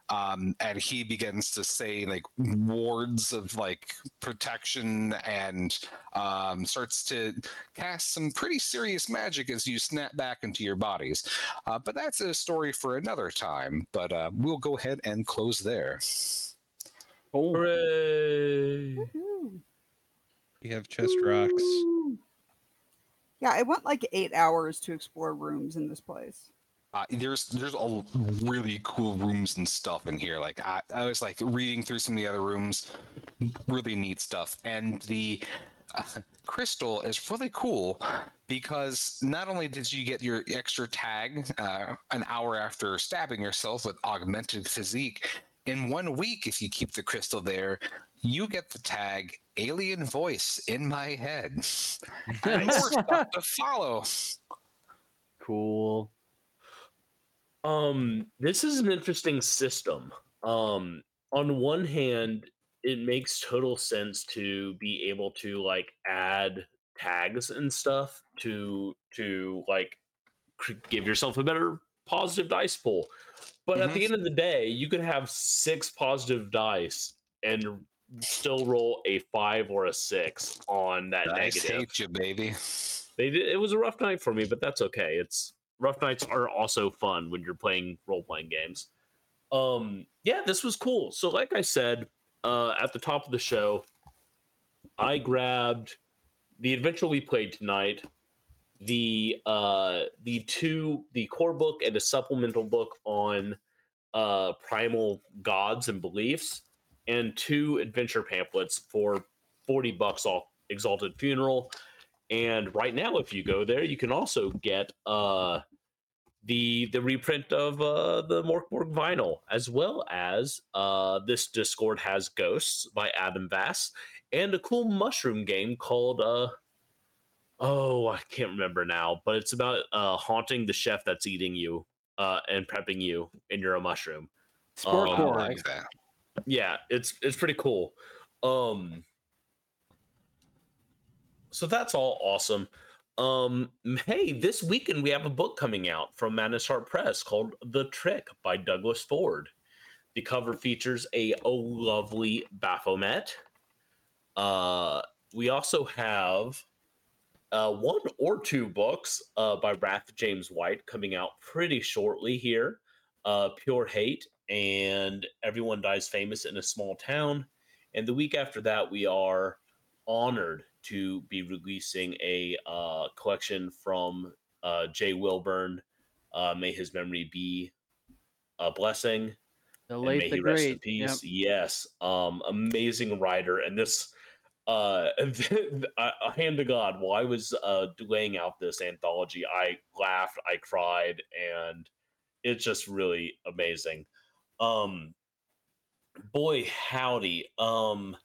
Um, and he begins to say like wards of like protection and um, starts to cast some pretty serious magic as you snap back into your bodies. Uh, but that's a story for another time. But uh, we'll go ahead and close there. Oh, Hooray. Woohoo. We have chest rocks. Yeah, it went like eight hours to explore rooms in this place. Uh, there's there's a really cool rooms and stuff in here. Like I, I was like reading through some of the other rooms, really neat stuff. And the uh, crystal is really cool because not only did you get your extra tag uh, an hour after stabbing yourself with augmented physique, in one week if you keep the crystal there, you get the tag alien voice in my head. And more stuff to follow. cool. Um, this is an interesting system. Um, on one hand, it makes total sense to be able to like add tags and stuff to to like give yourself a better positive dice pool. But at Mhm. the end of the day, you could have six positive dice and still roll a five or a six on that Dice negative. hate you, baby. They did, it was a rough night for me, but that's okay. It's rough nights are also fun when you're playing role playing games. Um, yeah, this was cool. So, like I said uh, at the top of the show, I grabbed the adventure we played tonight, the uh, the two the core book and a supplemental book on uh, primal gods and beliefs, and two adventure pamphlets for forty bucks off Exalted Funeral. And right now, if you go there, you can also get uh, the the reprint of uh, the Mörk Borg vinyl, as well as uh, this Discord has Ghosts by Adam Vass, and a cool mushroom game called uh, oh I can't remember now, but it's about uh, haunting the chef that's eating you uh, and prepping you, and you're a mushroom. Like yeah it's it's pretty cool. Um so that's all awesome um hey this weekend we have a book coming out from madness press called the trick by douglas ford the cover features a oh lovely baphomet uh we also have uh, one or two books uh, by Wrath James White coming out pretty shortly here. Uh, Pure Hate and Everyone Dies Famous in a Small Town. And the week after that, we are honored to be releasing a uh, collection from uh, Jay Wilburn. Uh, may his memory be a blessing. The and may the he rest in peace. Yep. Yes, um, amazing writer, and this, uh, [LAUGHS] hand to God. While I was uh laying out this anthology, I laughed, I cried, and it's just really amazing. Um, boy, howdy. Um,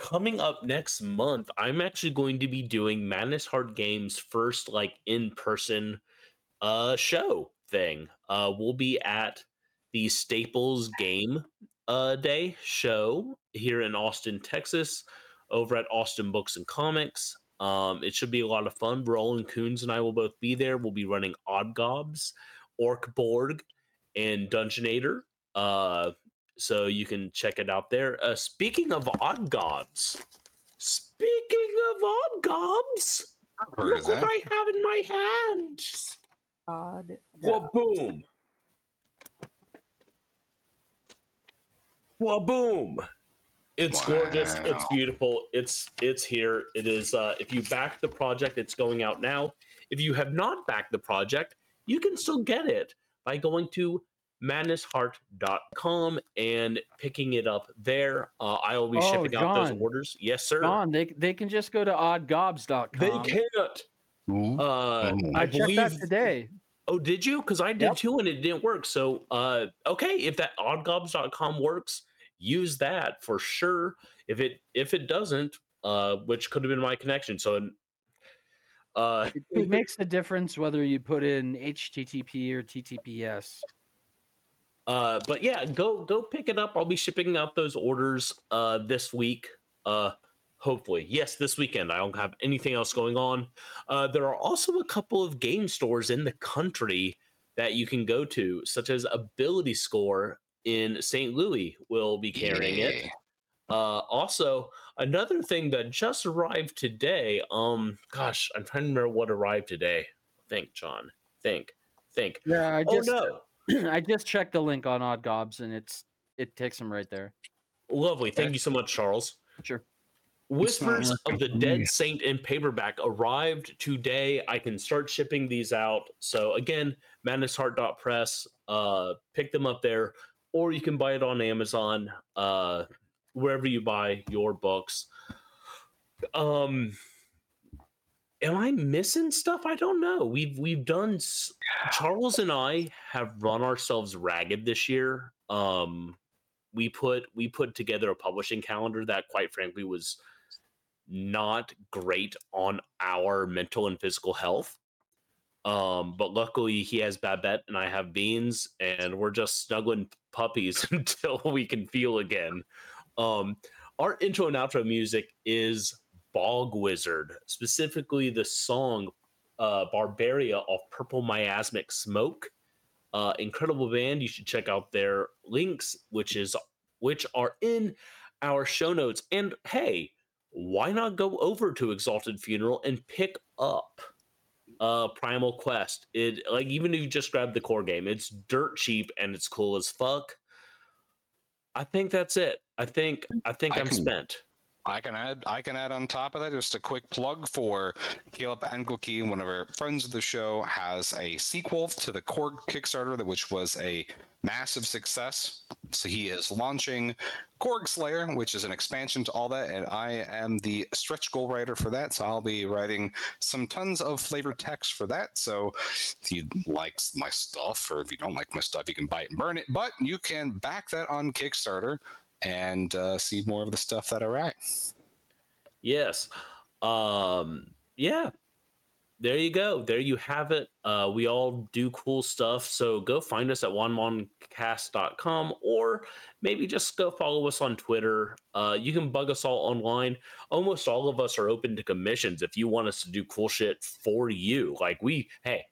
coming up next month, I'm actually going to be doing Madness Heart Games first, like in person, uh, show thing. Uh, we'll be at the Staples Game uh, Day show here in Austin, Texas, over at Austin Books and Comics. Um, it should be a lot of fun. Roland Coons and I will both be there. We'll be running Odd Gobs, Orc Borg, and Dungeonator. Uh, so you can check it out there. Uh, speaking of Odd Gobs, speaking of Odd Gobs, look what. I have in my hand. God. Well, boom. Well, boom. It's gorgeous. It's beautiful. It's it's here. It is. Uh, if you back the project, it's going out now. If you have not backed the project, you can still get it by going to madnessheart.com and picking it up there. Uh, I will be Oh, shipping out those orders. Yes, sir. John, they they can just go to oddgobs.com. They can't. Uh, Ooh. I I checked that today. Oh, did you? Because I did Yep. too, and it didn't work. So, uh, okay, if that oddgobs.com works, use that for sure. If it if it doesn't, uh, which could have been my connection. So, uh, It, it makes a difference whether you put in HTTP or TTPS. Uh, but yeah, go go pick it up. I'll be shipping out those orders uh this week. Uh, hopefully, yes, this weekend. I don't have anything else going on. Uh, there are also a couple of game stores in the country that you can go to, such as Ability Score in St. Louis will be carrying it. Uh, also, another thing that just arrived today. Um, gosh, I'm trying to remember what arrived today. Think, John. Think. Think. Yeah, I Oh just no! [CLEARS THROAT] I just checked the link on Odd Gobs, and it's it takes them right there. Lovely. Thank you so much, Charles. Sure. Whispers of the Dead. Saint in paperback arrived today. I can start shipping these out. So again, madnessheart.press. Uh, pick them up there, or you can buy it on Amazon. Uh, wherever you buy your books. Um, am I missing stuff? I don't know. We've we've done. Charles and I have run ourselves ragged this year. Um, we put we put together a publishing calendar that, quite frankly, was not great on our mental and physical health. Um, but luckily he has Babette and I have Beans, and we're just snuggling puppies [LAUGHS] until we can feel again. Um, our intro and outro music is Bog Wizard, specifically the song uh, Barbaria off Purple Miasmic Smoke. Uh, incredible band. You should check out their links, which is which are in our show notes. And hey, why not go over to Exalted Funeral and pick up uh Primal Quest? It like even if you just grab the core game, it's dirt cheap and it's cool as fuck. I think that's it. I think I think I I'm can- spent. I can add I can add on top of that just a quick plug for Caleb Engelke, one of our friends of the show, has a sequel to the Korg Kickstarter which was a massive success. So he is launching Korg Slayer, which is an expansion to all that, and I am the stretch goal writer for that. So I'll be writing some tons of flavor text for that. So if you like my stuff, or if you don't like my stuff, you can buy it and burn it. But you can back that on Kickstarter and uh, see more of the stuff that I write. Yes. Um yeah. There you go. There you have it. Uh we all do cool stuff. So go find us at wanmoncast.com or maybe just go follow us on Twitter. Uh you can bug us all online. Almost all of us are open to commissions if you want us to do cool shit for you. Like we hey,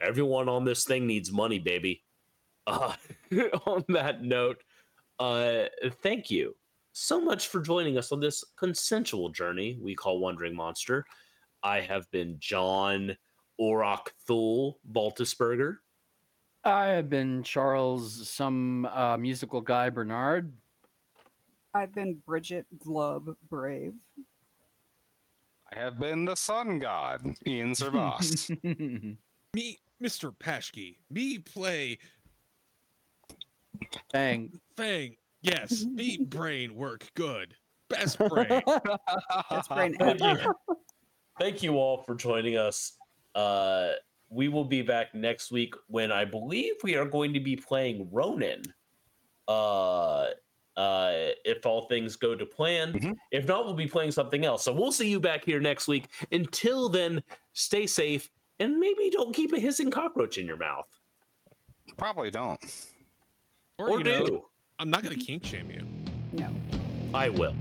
everyone on this thing needs money, baby. Uh [LAUGHS] on that note, uh thank you so much for joining us on this consensual journey we call Wandering Monster. I have been John Orok Thul Baltisberger. I have been Charles, some uh, musical guy Bernard. I've been Bridget Glub Brave. I have been the sun god, Ian [LAUGHS] Servast. Me, Mr. Paschke. Me play Bang. Fang. Yes, [LAUGHS] me brain work good. Best brain. That's brain [LAUGHS] Thank ever. you. Thank you all for joining us. Uh, we will be back next week when I believe we are going to be playing Ronin. Uh, uh, if all things go to plan. Mhm. If not, we'll be playing something else. So we'll see you back here next week. Until then, stay safe and maybe don't keep a hissing cockroach in your mouth. Probably don't. Or, Or you know, do. I'm not gonna kink shame you. No. I will.